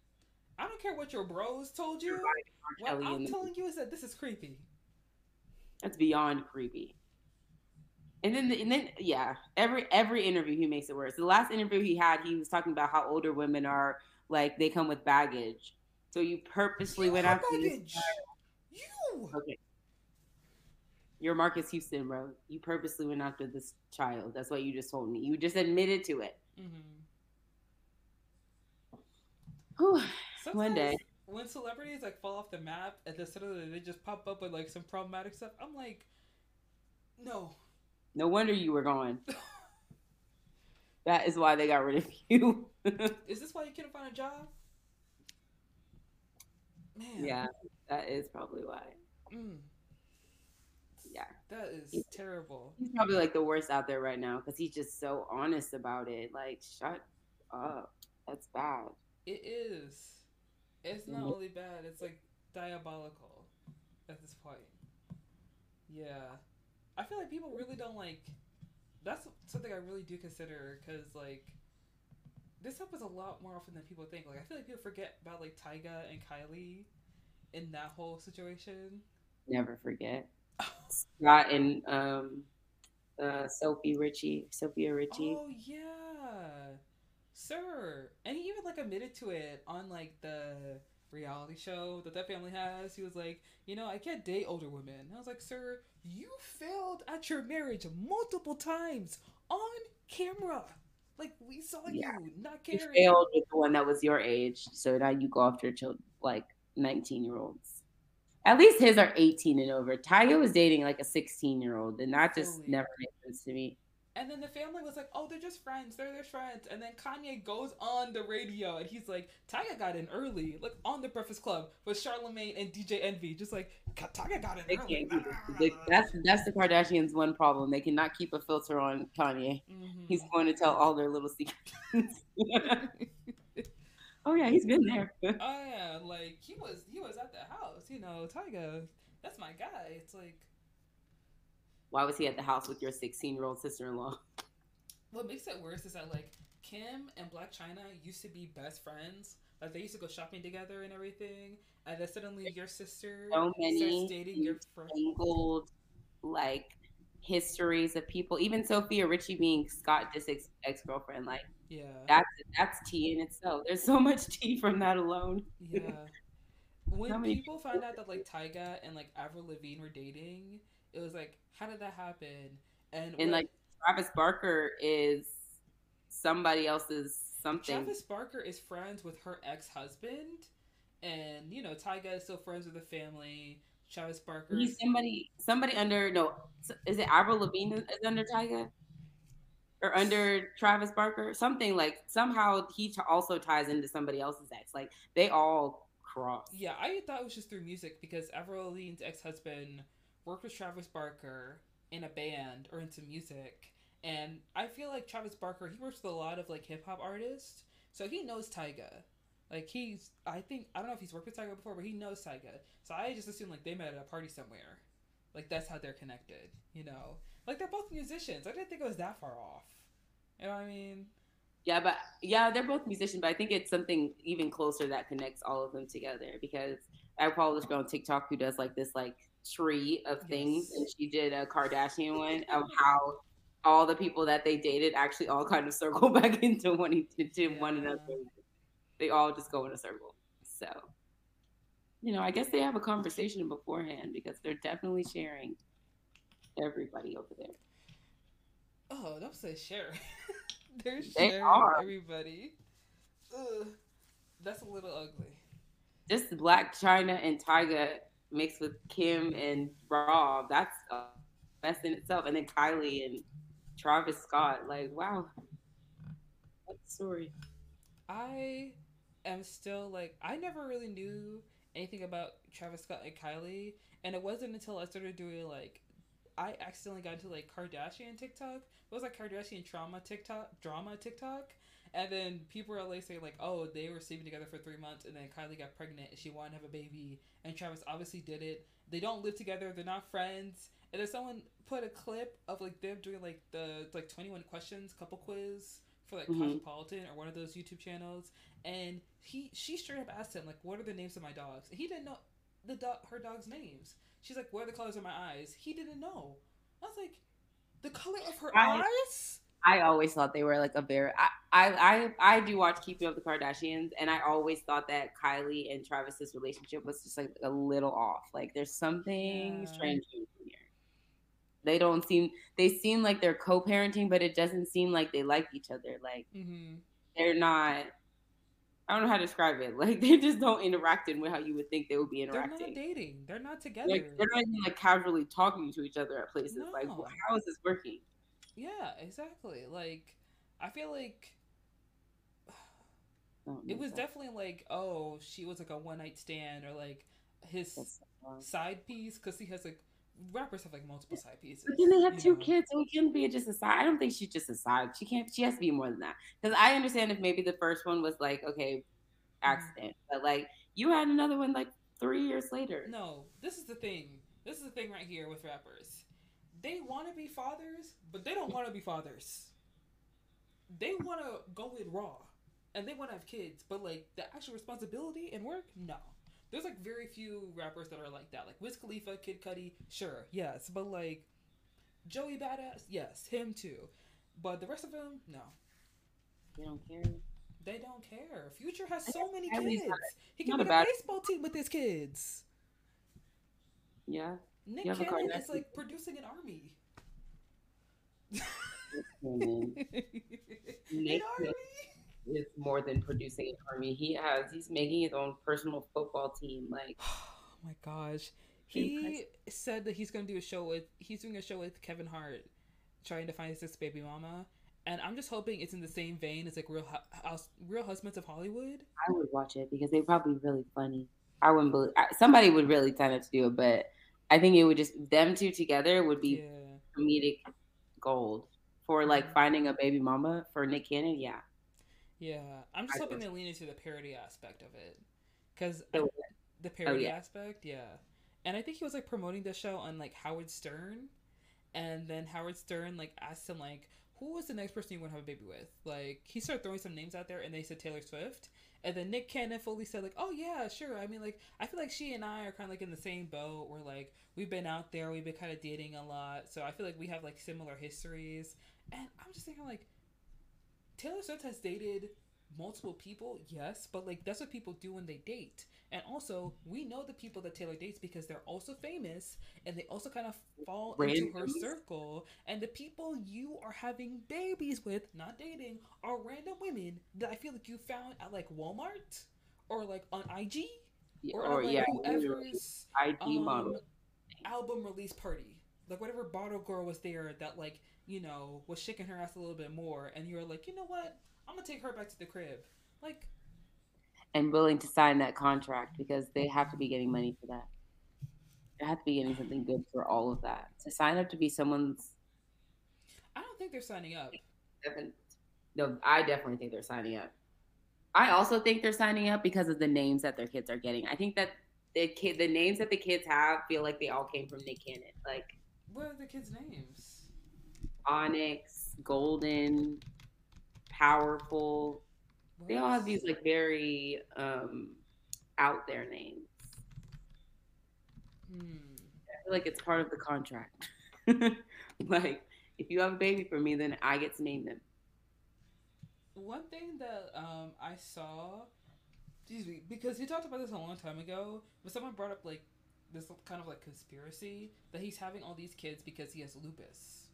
I don't care what your bros told you. What I'm telling you is that this is creepy. That's beyond creepy. And then, and then, yeah, every every interview he makes it worse. The last interview he had, he was talking about how older women are like they come with baggage. So you purposely you went after baggage. You okay. You're Marques Houston, bro. You purposely went after this child. That's what you just told me. You just admitted to it. Mm-hmm. Whew. One day. When celebrities like fall off the map and then suddenly they just pop up with like some problematic stuff, I'm like, no. No wonder you were gone. [LAUGHS] that is why they got rid of you. [LAUGHS] is this why you couldn't find a job? Man. Yeah, that is probably why. Mm yeah. That is he's, terrible. He's probably like the worst out there right now because he's just so honest about it. Like, shut up. That's bad. It is. It's not mm-hmm. only bad, it's like diabolical at this point. Yeah. I feel like people really don't like. That's something I really do consider because, like, this happens a lot more often than people think. Like, I feel like people forget about, like, Tyga and Kylie in that whole situation. Never forget. [LAUGHS] Scott and um, uh, Sophie Richie, Sofia Richie. Oh yeah, sir. And he even like admitted to it on like the reality show that that family has. He was like, you know, I can't date older women. I was like, sir, you failed at your marriage multiple times on camera. Like we saw yeah. you not caring. You failed with the one that was your age, so now you go after children like nineteen year olds. At least his are 18 and over. Tyga was dating like a 16 year old, and that just Holy never made sense to me. And then the family was like, "Oh, they're just friends. They're just friends." And then Kanye goes on the radio and he's like, "Tyga got in early, like on the Breakfast Club with Charlemagne and DJ Envy, just like Tyga got in they early." Can't that's that's the Kardashians' one problem. They cannot keep a filter on Kanye. Mm-hmm. He's going to tell all their little secrets. [LAUGHS] Oh yeah, he's been there. [LAUGHS] oh yeah, like he was he was at the house. You know, Tyga, that's my guy. It's like, why was he at the house with your sixteen year old sister in law? What makes it worse is that like Kim and Blac Chyna used to be best friends. Like they used to go shopping together and everything, and then suddenly your sister so starts dating your friend. like histories of people. Even Sofia Richie being Scott Disick's ex girlfriend, like yeah. That's that's tea in itself. There's so much tea from that alone. Yeah. When people found out that like Tyga and like Avril Lavigne were dating, it was like, how did that happen? And and when, like Travis Barker is somebody else's something. Travis Barker is friends with her ex husband, and you know Tyga is still friends with the family. Travis Barker. He's somebody somebody under no is it Avril Lavigne is under Tyga? or under Travis Barker, something like somehow he t- also ties into somebody else's ex. Like they all Yeah, I thought it was just through music because Lavigne's ex husband worked with Travis Barker in a band or into music, and I feel like Travis Barker he works with a lot of like hip hop artists, so he knows Tyga. Like he's, I think I don't know if he's worked with Tyga before, but he knows Tyga. So I just assume like they met at a party somewhere. Like that's how they're connected, you know. Like they're both musicians. I didn't think it was that far off. You know what I mean? Yeah, but yeah, they're both musicians, but I think it's something even closer that connects all of them together because I follow this girl on TikTok who does like this like tree of things, yes. and she did a Kardashian one of how all the people that they dated actually all kind of circle [LAUGHS] back into one into yeah. one another. They all just go in a circle. So, you know, I guess they have a conversation beforehand because they're definitely sharing everybody over there. Oh, don't say share. [LAUGHS] [LAUGHS] They're sharing they are. everybody. Ugh, that's a little ugly. just Blac Chyna and Tyga mixed with Kim and Rob. That's a mess in itself. And then Kylie and Travis Scott. Like, wow. What story? I am still like I never really knew anything about Travis Scott and Kylie, and it wasn't until I started doing like I accidentally got into like Kardashian TikTok. It was like Kardashian trauma TikTok drama TikTok. And then people were like saying like, oh, they were sleeping together for three months, and then Kylie got pregnant, and she wanted to have a baby, and Travis obviously did it. They don't live together; they're not friends. And then someone put a clip of like them doing like the like twenty one questions couple quiz for like mm-hmm. Cosmopolitan or one of those YouTube channels, and he she straight up asked him like, what are the names of my dogs? He didn't know the dog her dog's names. She's like, what are the colors of my eyes? He didn't know. I was like, the color of her I, eyes. I always thought they were like a very. I, I I I do watch Keeping Up the Kardashians, and I always thought that Kylie and Travis's relationship was just like a little off. Like there's something yeah. strange in here. They don't seem. They seem like they're co-parenting, but it doesn't seem like they like each other. Like mm-hmm. they're not. I don't know how to describe it. [LAUGHS] Like they just don't interact in with how you would think they would be interacting. They're not dating. They're not together. Like, they're not even like casually talking to each other at places. No. Like how is this working? Yeah, exactly. Like I feel like [SIGHS] it was that. definitely like oh she was like a one night stand or like his side piece because he has like rappers have like multiple side pieces. But then they have two know? kids, so it can not be just a side. I don't think she's just a side. She can't. She has to be more than that. Because I understand if maybe the first one was like okay, mm-hmm. accident, mm-hmm. but like you had another one like three years later. No, this is the thing. This is the thing right here with rappers. They want to be fathers, but they don't want to be fathers. They want to go with raw, and they want to have kids, but like the actual responsibility and work, no there's like very few rappers that are like that. Like Wiz Khalifa, Kid Cudi, sure, yes, but like Joey Badass, yes, him too. But the rest of them, no. They don't care. They don't care. Future has so many kids. He can make a baseball team with his kids. Yeah. Nick Cannon is like producing an army. Nick, [LAUGHS] army is more than producing an army. He has he's making his own personal football team. Like, [SIGHS] oh my gosh, he said that he's going to do a show with he's doing a show with Kevin Hart, trying to find his sixth baby mama. And I'm just hoping it's in the same vein as like Real House, Real Husbands of Hollywood. I would watch it because they're probably really funny. I wouldn't believe somebody would really sign up to do it, but I think it would just them two together would be yeah. comedic gold for like finding a baby mama for Nick Cannon. Yeah, yeah, I'm just I hoping they lean into the parody aspect of it, because oh, the oh, parody oh, yeah. aspect, yeah. And I think he was like promoting the show on like Howard Stern, and then Howard Stern like asked him like, "Who was the next person you want to have a baby with?" Like he started throwing some names out there, and they said Taylor Swift, and then Nick Cannon fully said like, "Oh yeah, sure." I mean, like I feel like she and I are kind of like in the same boat. We're like we've been out there, we've been kind of dating a lot, so I feel like we have like similar histories. And I'm just thinking like Taylor Swift has dated multiple people, yes, but like that's what people do when they date. And also, we know the people that Taylor dates because they're also famous and they also kind of fall into her circle. And the people you are having babies with, not dating, are random women that I feel like you found at like Walmart or like on IG or, or like yeah, whoever's IG um, model album release party. Like whatever bottle girl was there that like you know, was shaking her ass a little bit more, and you're like, you know what? I'm gonna take her back to the crib, like, and willing to sign that contract because they have to be getting money for that. They have to be getting something good for all of that. To sign up to be someone's, I don't think they're signing up. No, I definitely think they're signing up. I also think they're signing up because of the names that their kids are getting. I think that the kid, the names that the kids have, feel like they all came from Nick Cannon. Like, what are the kids' names? Onyx, Golden, Powerful. What? They all have these like very um, out there names. Hmm. I feel like it's part of the contract. [LAUGHS] like, if you have a baby for me, then I get to name them. One thing that um, I saw, excuse me, because he talked about this a long time ago, but someone brought up like this kind of like conspiracy that he's having all these kids because he has lupus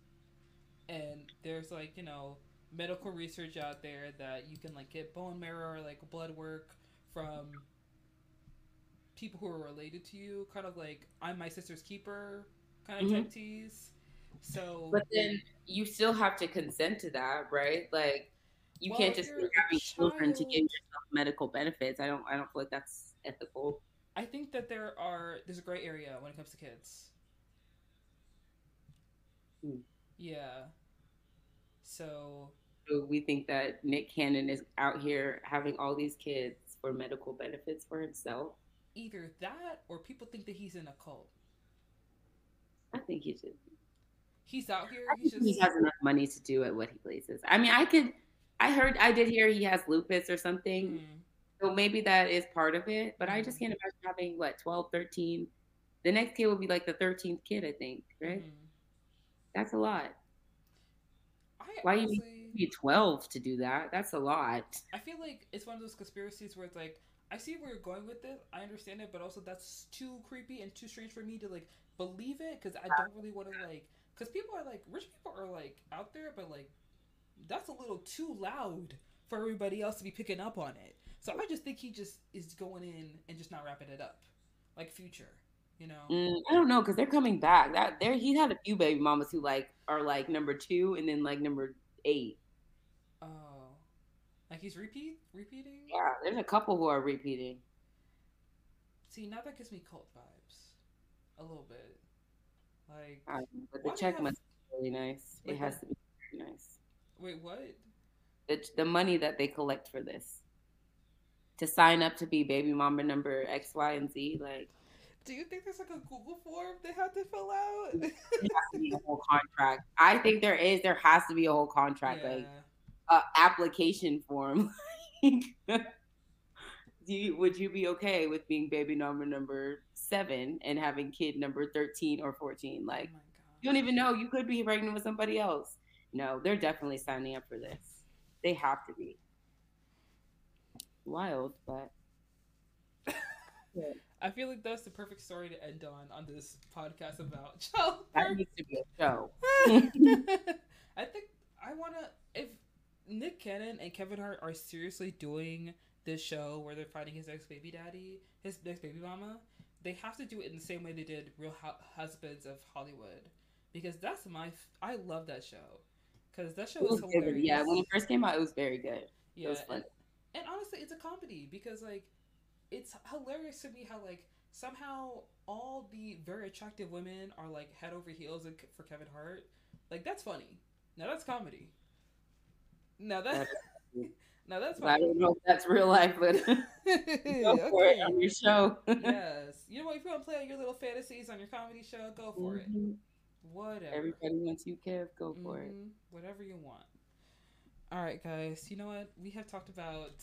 and there's like you know medical research out there that you can like get bone marrow or like blood work from people who are related to you, kind of like I'm my sister's keeper kind of mm-hmm. type tease. So, but then you still have to consent to that, right? Like, you well, can't just be having children to give yourself medical benefits. I don't. I don't feel like that's ethical. I think that there are there's a gray area when it comes to kids. Hmm. Yeah. So. So we think that Nick Cannon is out here having all these kids for medical benefits for himself. Either that, or people think that he's in a cult. I think he should. He's out here. He's just... He has enough money to do it what he pleases. I mean, I could. I heard. I did hear he has lupus or something. Mm. So maybe that is part of it. But mm. I just mm-hmm. can't imagine having what 12, 13. The next kid will be like the 13th kid, I think. Right. Mm. That's a lot. I Why honestly, you need 12 to do that? That's a lot. I feel like it's one of those conspiracies where it's like I see where you're going with it. I understand it, but also that's too creepy and too strange for me to like believe it because I don't really want to like because people are like rich people are like out there, but like that's a little too loud for everybody else to be picking up on it. So I just think he just is going in and just not wrapping it up, like Future. You know, mm, I don't know because they're coming back. That there, he had a few baby mamas who like are like number two and then like number eight. Oh, like he's repeat repeating. Yeah, there's a couple who are repeating. See, now that gives me cult vibes, a little bit. Like, um, but the check have... must be really nice. Wait, it has what? to be very nice. Wait, what? The the money that they collect for this to sign up to be baby mama number X, Y, and Z, like. Do you think there's like a Google form they have to fill out? there has to be [LAUGHS] a whole contract. I think there is. There has to be a whole contract, yeah. like uh, application form. [LAUGHS] [LAUGHS] Do you, would you be okay with being baby number number seven and having kid number thirteen or fourteen? Like, oh you don't even know you could be pregnant with somebody else. No, they're definitely signing up for this. They have to be. Wild, but. I feel like that's the perfect story to end on on this podcast about [LAUGHS] childbirth. That needs to be a show. [LAUGHS] I think I want to. If Nick Cannon and Kevin Hart are seriously doing this show where they're fighting his ex baby daddy, his ex baby mama, they have to do it in the same way they did Real Husbands of Hollywood, because that's my. F- I love that show, because that show was, was hilarious. Yeah, when it first came out, it was very good. Yeah, it was fun. And, and honestly, it's a comedy because like, it's hilarious to me how like somehow all the very attractive women are like head over heels for Kevin Hart. Like that's funny. Now that's comedy. Now that. [LAUGHS] Now that's I don't know if that's real life, but [LAUGHS] go okay. for it on your show. yes, you know what? If you want to play your little fantasies on your comedy show, go for mm-hmm. it. Whatever. Everybody wants you, Kev. Go for mm-hmm. it. Whatever you want. All right, guys. You know what? We have talked about.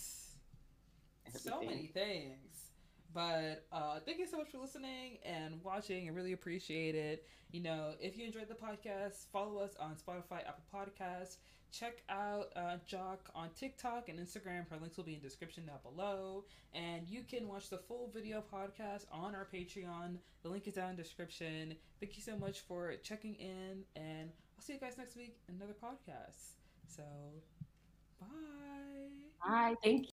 So many things. But uh, thank you so much for listening and watching. I really appreciate it. You know, if you enjoyed the podcast, follow us on Spotify, Apple Podcasts. Check out uh, Joc on TikTok and Instagram. Her links will be in description down below. And you can watch the full video podcast on our Patreon. The link is down in description. Thank you so much for checking in. And I'll see you guys next week in another podcast. So, bye. Bye. Thank you.